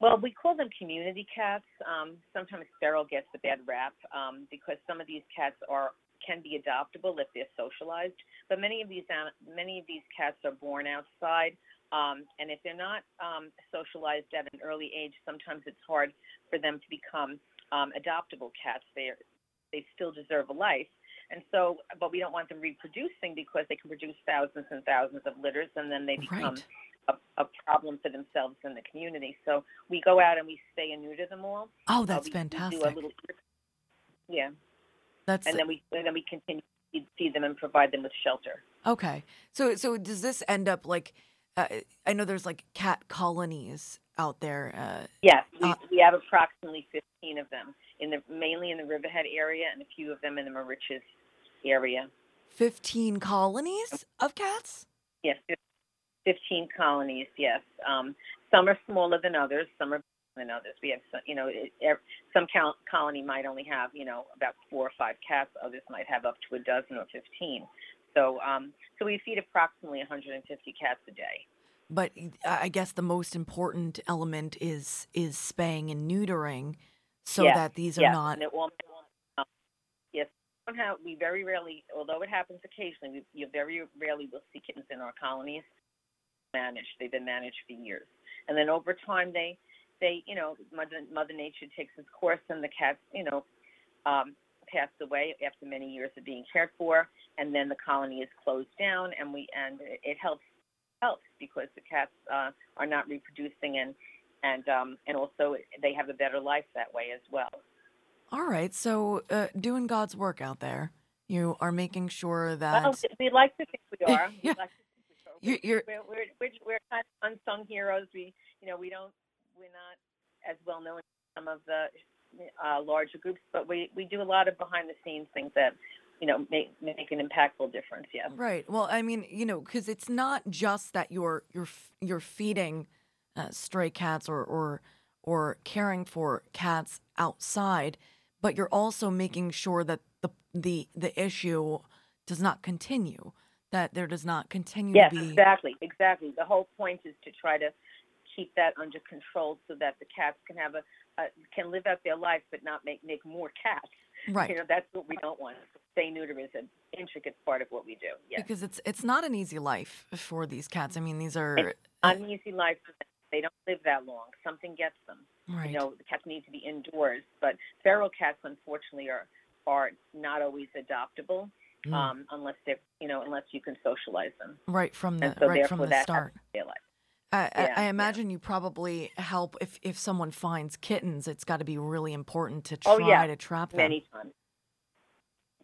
Well, we call them community cats. Um, sometimes feral gets the bad rap um, because some of these cats are can be adoptable if they're socialized. But many of these many of these cats are born outside, um, and if they're not um, socialized at an early age, sometimes it's hard for them to become um, adoptable cats. They they still deserve a life. And so, but we don't want them reproducing because they can produce thousands and thousands of litters, and then they become Right. a, a problem for themselves and the community. So we go out and we spay and neuter them all. Oh, Uh, that's we- we fantastic. little- yeah, That's and then we and then we continue to feed- feed them and provide them with shelter. Okay. So so does this end up like uh, I know there's like cat colonies out there. Uh, Yes, we, Uh, we have approximately 15 of them in the mainly in the Riverhead area, and a few of them in the Moriches area. 15 colonies of cats? Yes, 15 colonies. Yes, um, some are smaller than others. Some are bigger than others. We have some, you know, it, some col- colony might only have you know about four or five cats. Others might have up to a dozen or 15. So, um, so we feed approximately 150 cats a day. But I I guess the most important element is is spaying and neutering so Yes, that these are yes, not and it won't- um, yes, we don't have- we very rarely, although it happens occasionally, we, you very rarely will see kittens in our colonies managed. They've been managed for years, and then over time they, they, you know, Mother, Mother Nature takes its course, and the cats, you know, um, pass away after many years of being cared for, and then the colony is closed down, and we and it, it helps helps because the cats uh, are not reproducing and and um, and also they have a better life that way as well. All right. So uh, doing God's work out there. You are making sure that Well, we like to think we *laughs* are. Yeah. We like to think we are. You're- you're- We're, we're, we're, we're kind of unsung heroes. We, you know, we don't, we're not as well known as some of the uh, larger groups, but we, we do a lot of behind the scenes things that, you know, make, make an impactful difference. yeah Right. Well, I mean, you know, because it's not just that you're you're you're feeding uh, stray cats or or or caring for cats outside, but you're also making sure that the the the issue does not continue. That there does not continue Yes, to be exactly, exactly. The whole point is to try to keep that under control so that the cats can have a, a can live out their life, but not make make more cats. Right. You know, that's what we don't want. Spay neuter is an intricate part of what we do. Yes. because it's it's not an easy life for these cats. I mean, these are It's an easy life for them. They don't live that long. Something gets them. right. You know, the cats need to be indoors, but feral cats, unfortunately, are are not always adoptable Mm. um, unless they're you know unless you can socialize them. right from the so right from the start. life. I, Yeah, I, I yeah. imagine you probably help if if someone finds kittens. It's got to be really important to try Oh, yeah. to trap them. many times.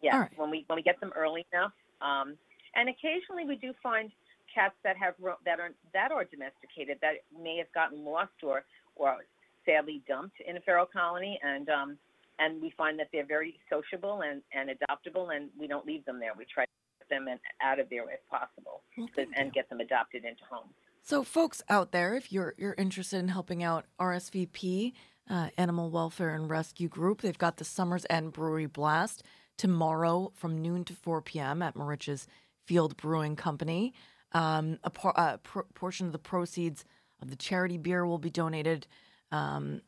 Yeah, right. when we when we get them early enough, um, and occasionally we do find cats that have that are that are domesticated that may have gotten lost or or sadly dumped in a feral colony, and um, and we find that they're very sociable and and adoptable, and we don't leave them there. We try to get them out of there if possible, Well, and you. get them adopted into homes. So, folks out there, if you're you're interested in helping out RSVP, uh, Animal Welfare and Rescue Group, they've got the Summers End Brewery Blast tomorrow from noon to 4 p.m. at Moriches Field Brewing Company. Um, a por- uh, pro- portion of the proceeds of the charity beer will be donated. Um,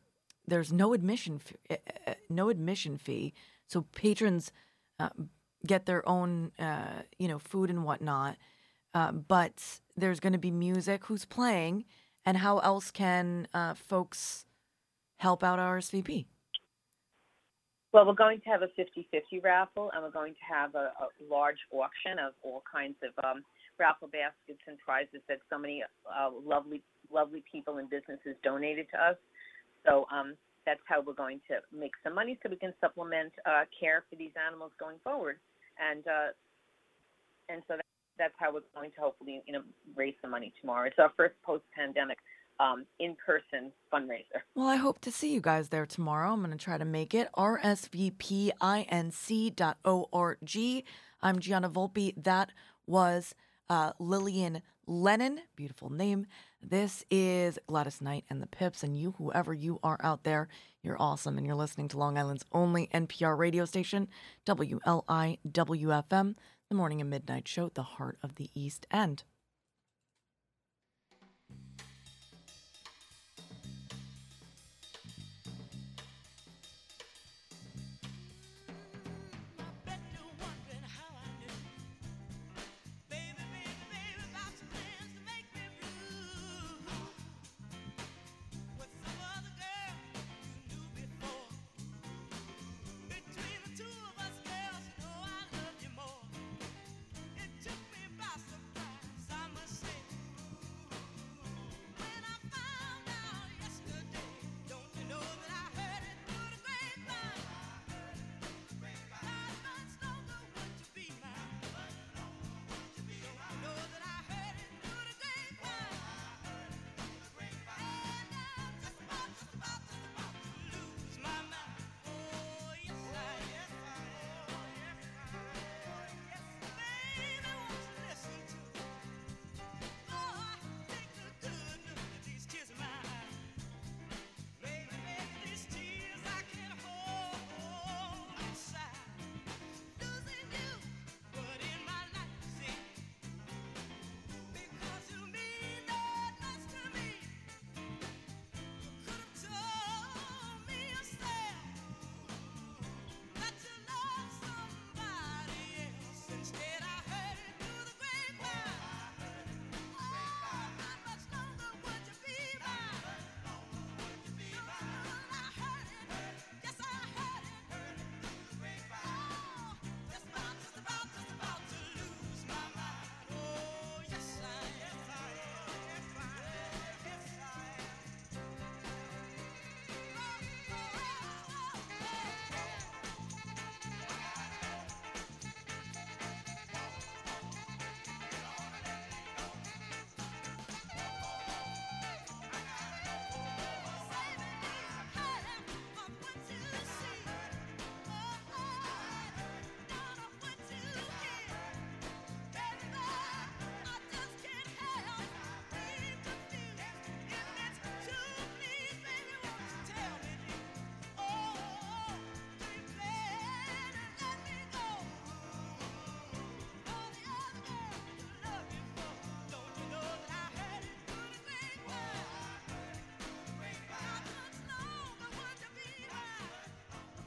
there's no admission f- uh, uh, no admission fee, so patrons uh, get their own uh, you know food and whatnot. Uh, but there's going to be music. Who's playing, and how else can uh, folks help out RSVP? Well, we're going to have a 50-50 raffle, and we're going to have a, a large auction of all kinds of um, raffle baskets and prizes that so many uh, lovely, lovely people and businesses donated to us. So um, that's how we're going to make some money, so we can supplement uh, care for these animals going forward, and uh, and so that's how we're going to hopefully, you know, raise some money tomorrow. It's our first post-pandemic um, in-person fundraiser. Well, I hope to see you guys there tomorrow. I'm going to try to make it. RSVPINC.org. I'm Gianna Volpe. That was uh, Lillian Lennon. Beautiful name. This is Gladys Knight and the Pips. And you, whoever you are out there, you're awesome. And you're listening to Long Island's only NPR radio station, WLIWFM, the morning and midnight show, the heart of the East End.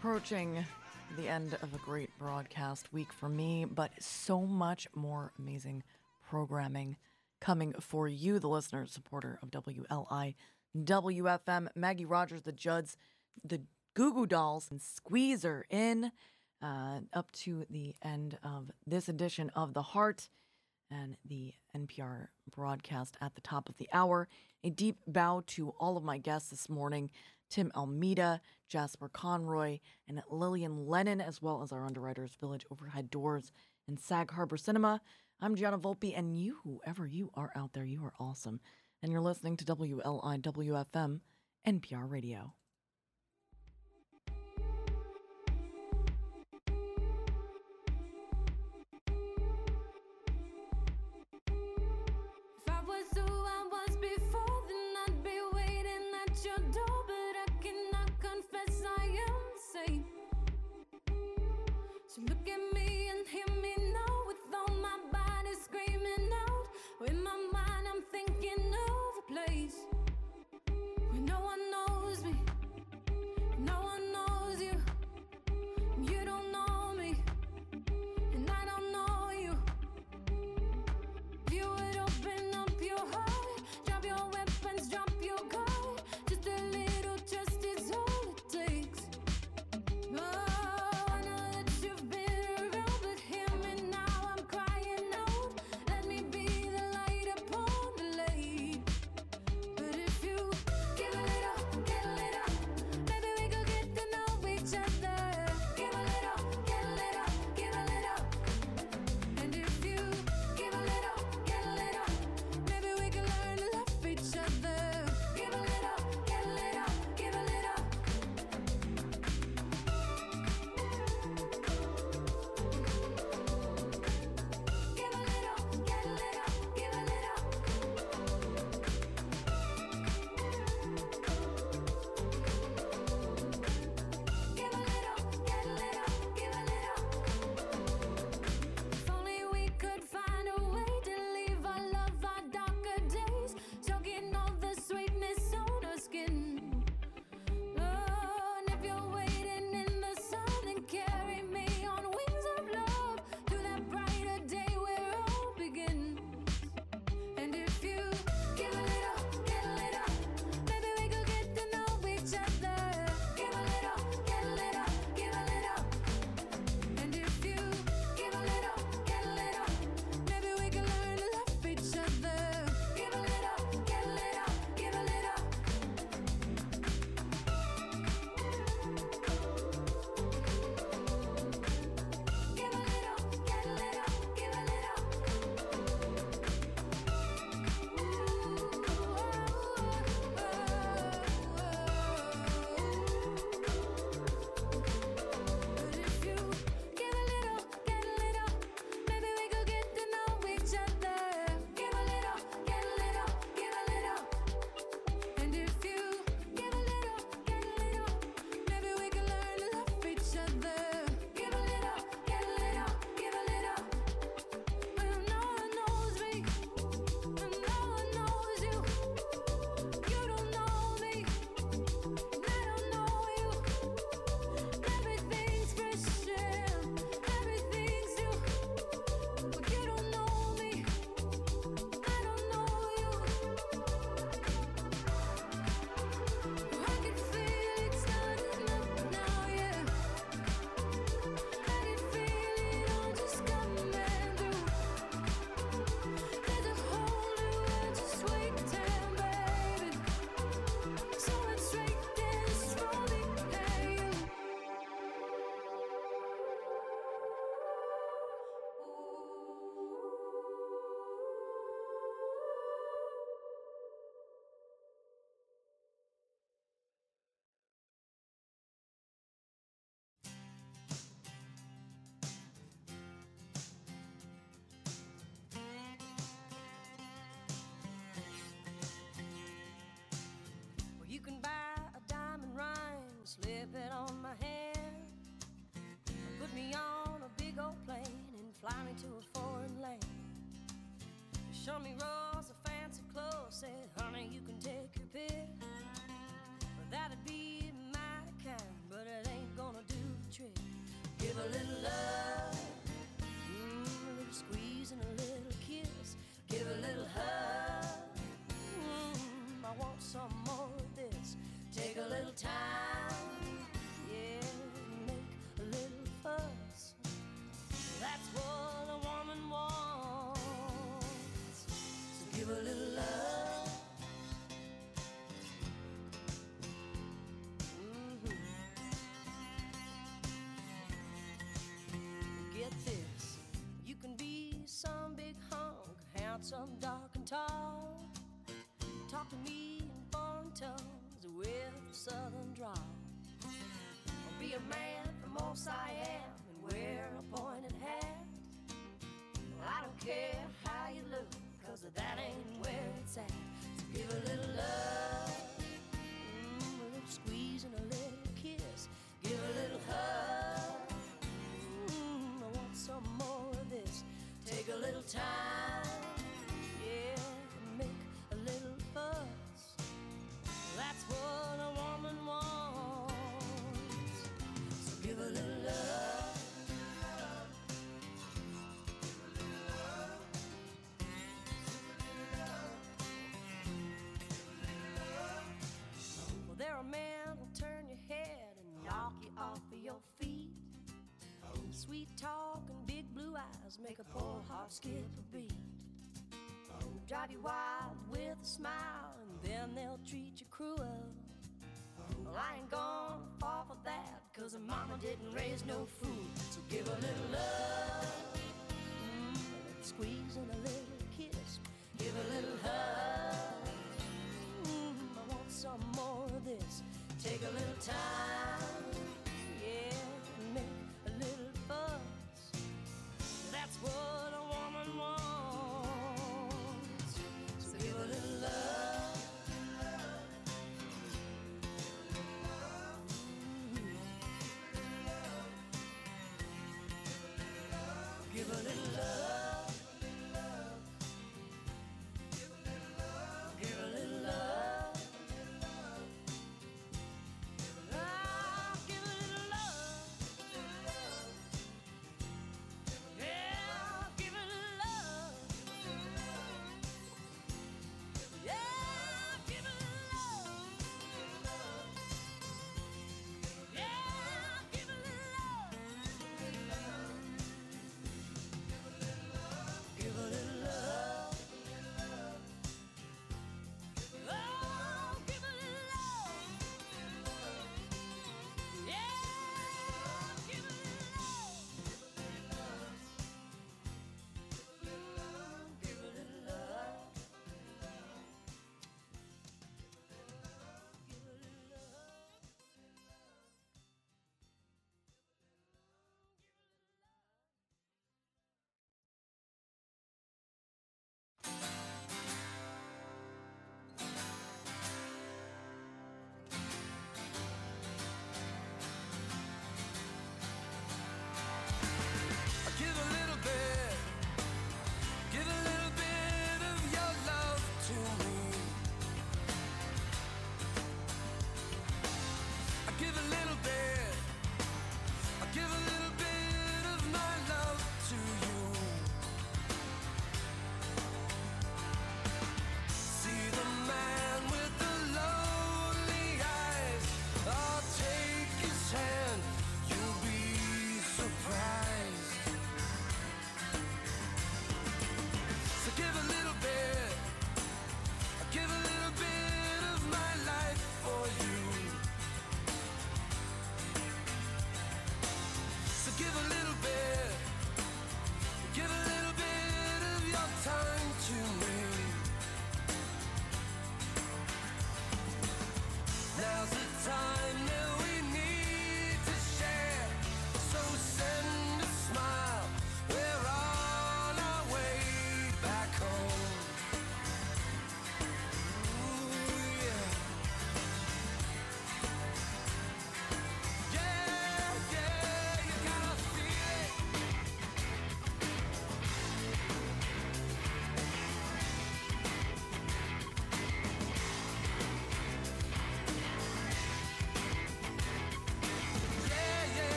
Approaching the end of a great broadcast week for me, but so much more amazing programming coming for you, the listener, supporter of WLI WFM. Maggie Rogers, the Judds, the Goo Goo Dolls, and Squeezer in uh, up to the end of this edition of The Heart and the NPR broadcast at the top of the hour. A deep bow to all of my guests this morning Tim Almeida, Jasper Conroy, and Lillian Lennon, as well as our underwriters, Village Overhead Doors and Sag Harbor Cinema. I'm Gianna Volpe, and you, whoever you are out there, you are awesome. And you're listening to WLIWFM, NPR Radio. You can buy a diamond ring, slip it on my hand. Put me on a big old plane and fly me to a foreign land. Show me rows of fancy clothes, say, honey, you can take your pick. That'd be mighty kind, but it ain't gonna do the trick. Give a little love, mm, a little squeeze and a little kiss. Give a little hug. To me in foreign tongues with southern drawl. Or be a man from old Siam and wear a pointed hat. I don't care how you look, cause that ain't where it's at. So give a little love, mm, a little squeeze and a little kiss. Give a little hug. Mm, I want some more of this. Take a little time, make a poor heart skip a beat. Drive you wild with a smile, and then they'll treat you cruel. Well, I ain't gonna fall for that, cause her mama didn't raise no fool. So give a little love, mm, squeeze and a little kiss. Give a little hug. Mm, I want some more of this. Take a little time, That's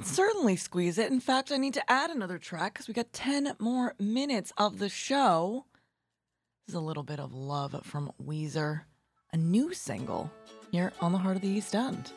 can certainly squeeze it. In fact, I need to add another track because we got 10 more minutes of the show. This is a little bit of love from Weezer, a new single here on the Heart of the East End.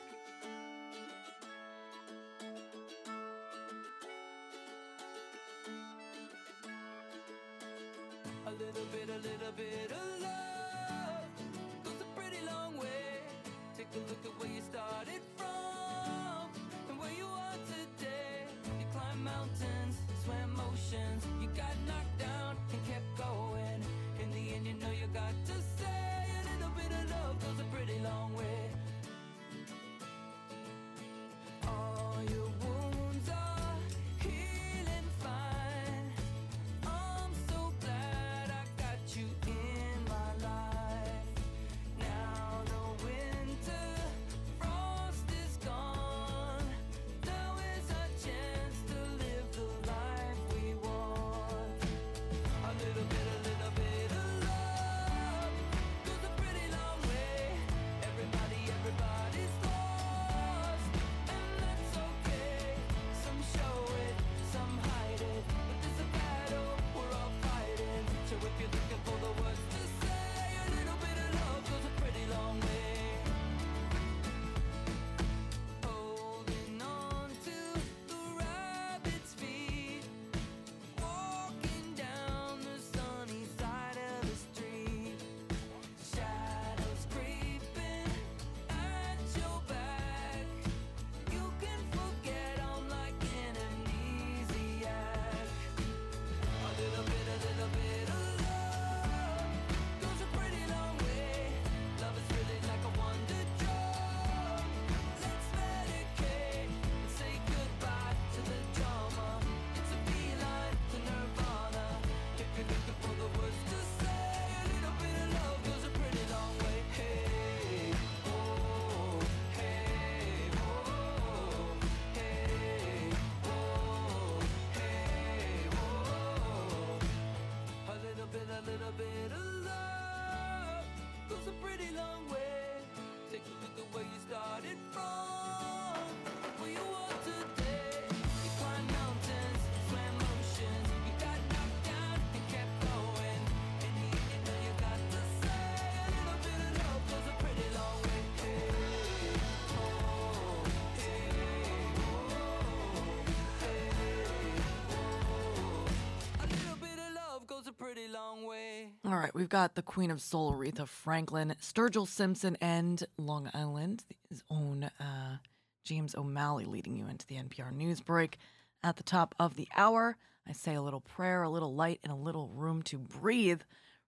got the Queen of Soul, Aretha Franklin, Sturgill Simpson, and Long Island's own uh, James O'Malley leading you into the NPR news break. At the top of the hour, I say a little prayer, a little light, and a little room to breathe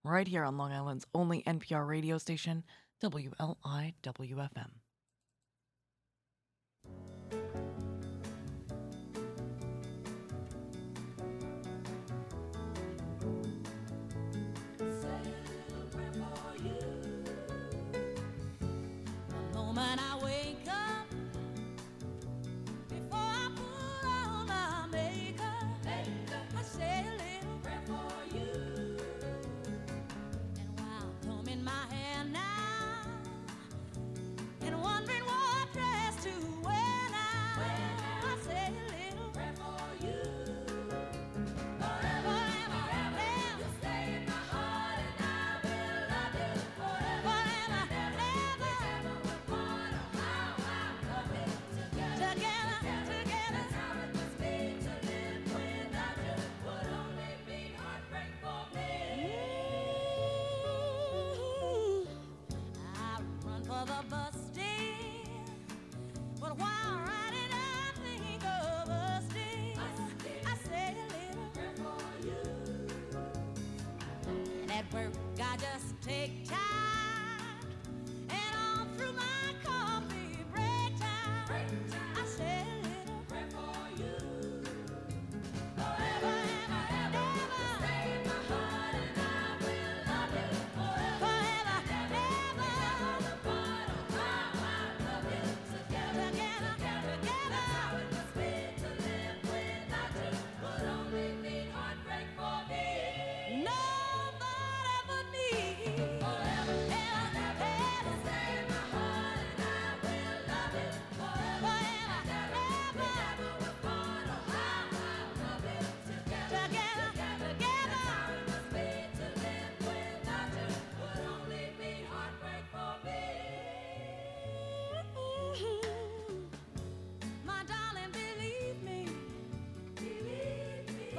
right here on Long Island's only NPR radio station, WLIWFM.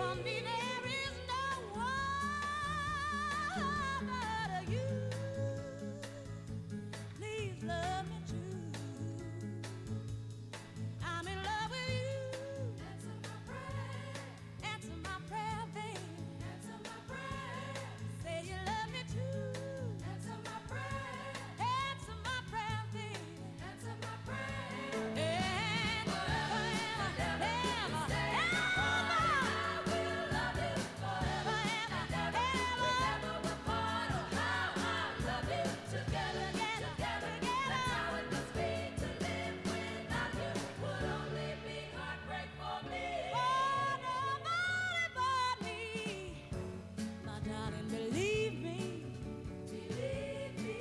I need it.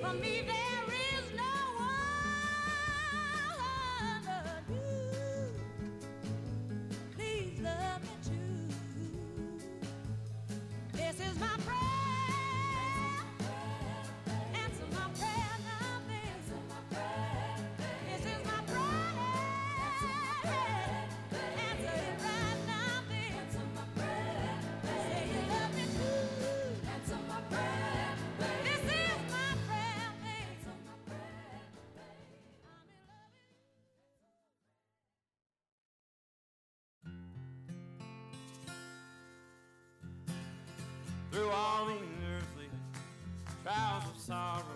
from me. through all these earthly trials of sorrow.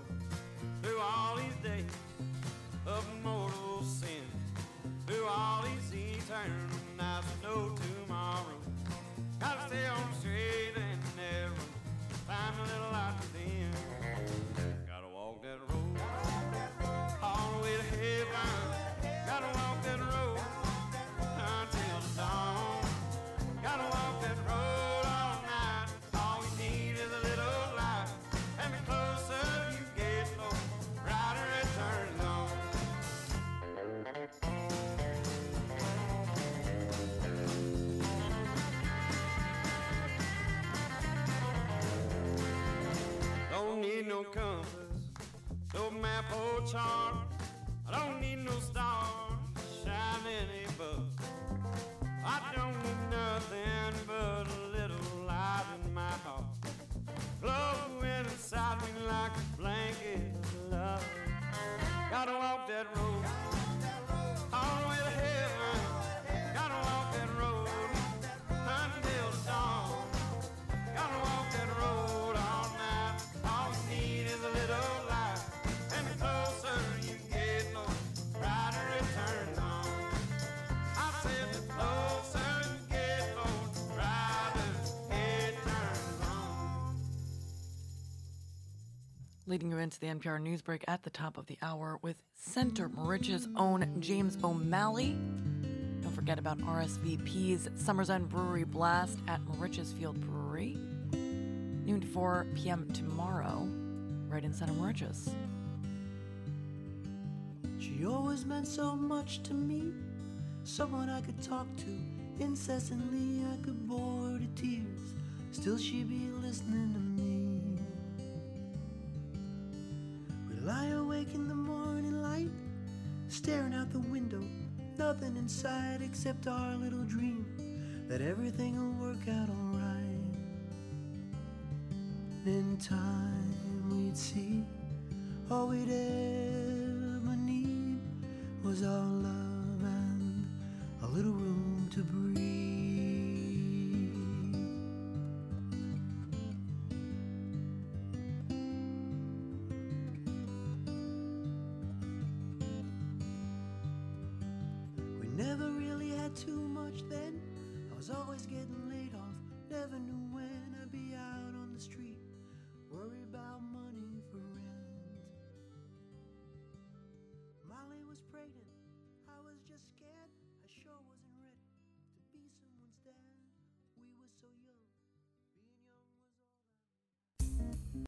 Oh, charm leading you into the NPR news break at the top of the hour with Center Moriches own James O'Malley. Don't forget about RSVP's Summer's End Brewery Blast at Moriches Field Brewery, noon to 4 p.m. tomorrow, right in Center Moriches. She always meant so much to me, someone I could talk to incessantly. I could bore to tears, still she'd be listening to me. lie awake in the morning light, staring out the window, nothing inside except our little dream that everything will work out alright. In time, we'd see all we'd ever need was our love and a little room to breathe.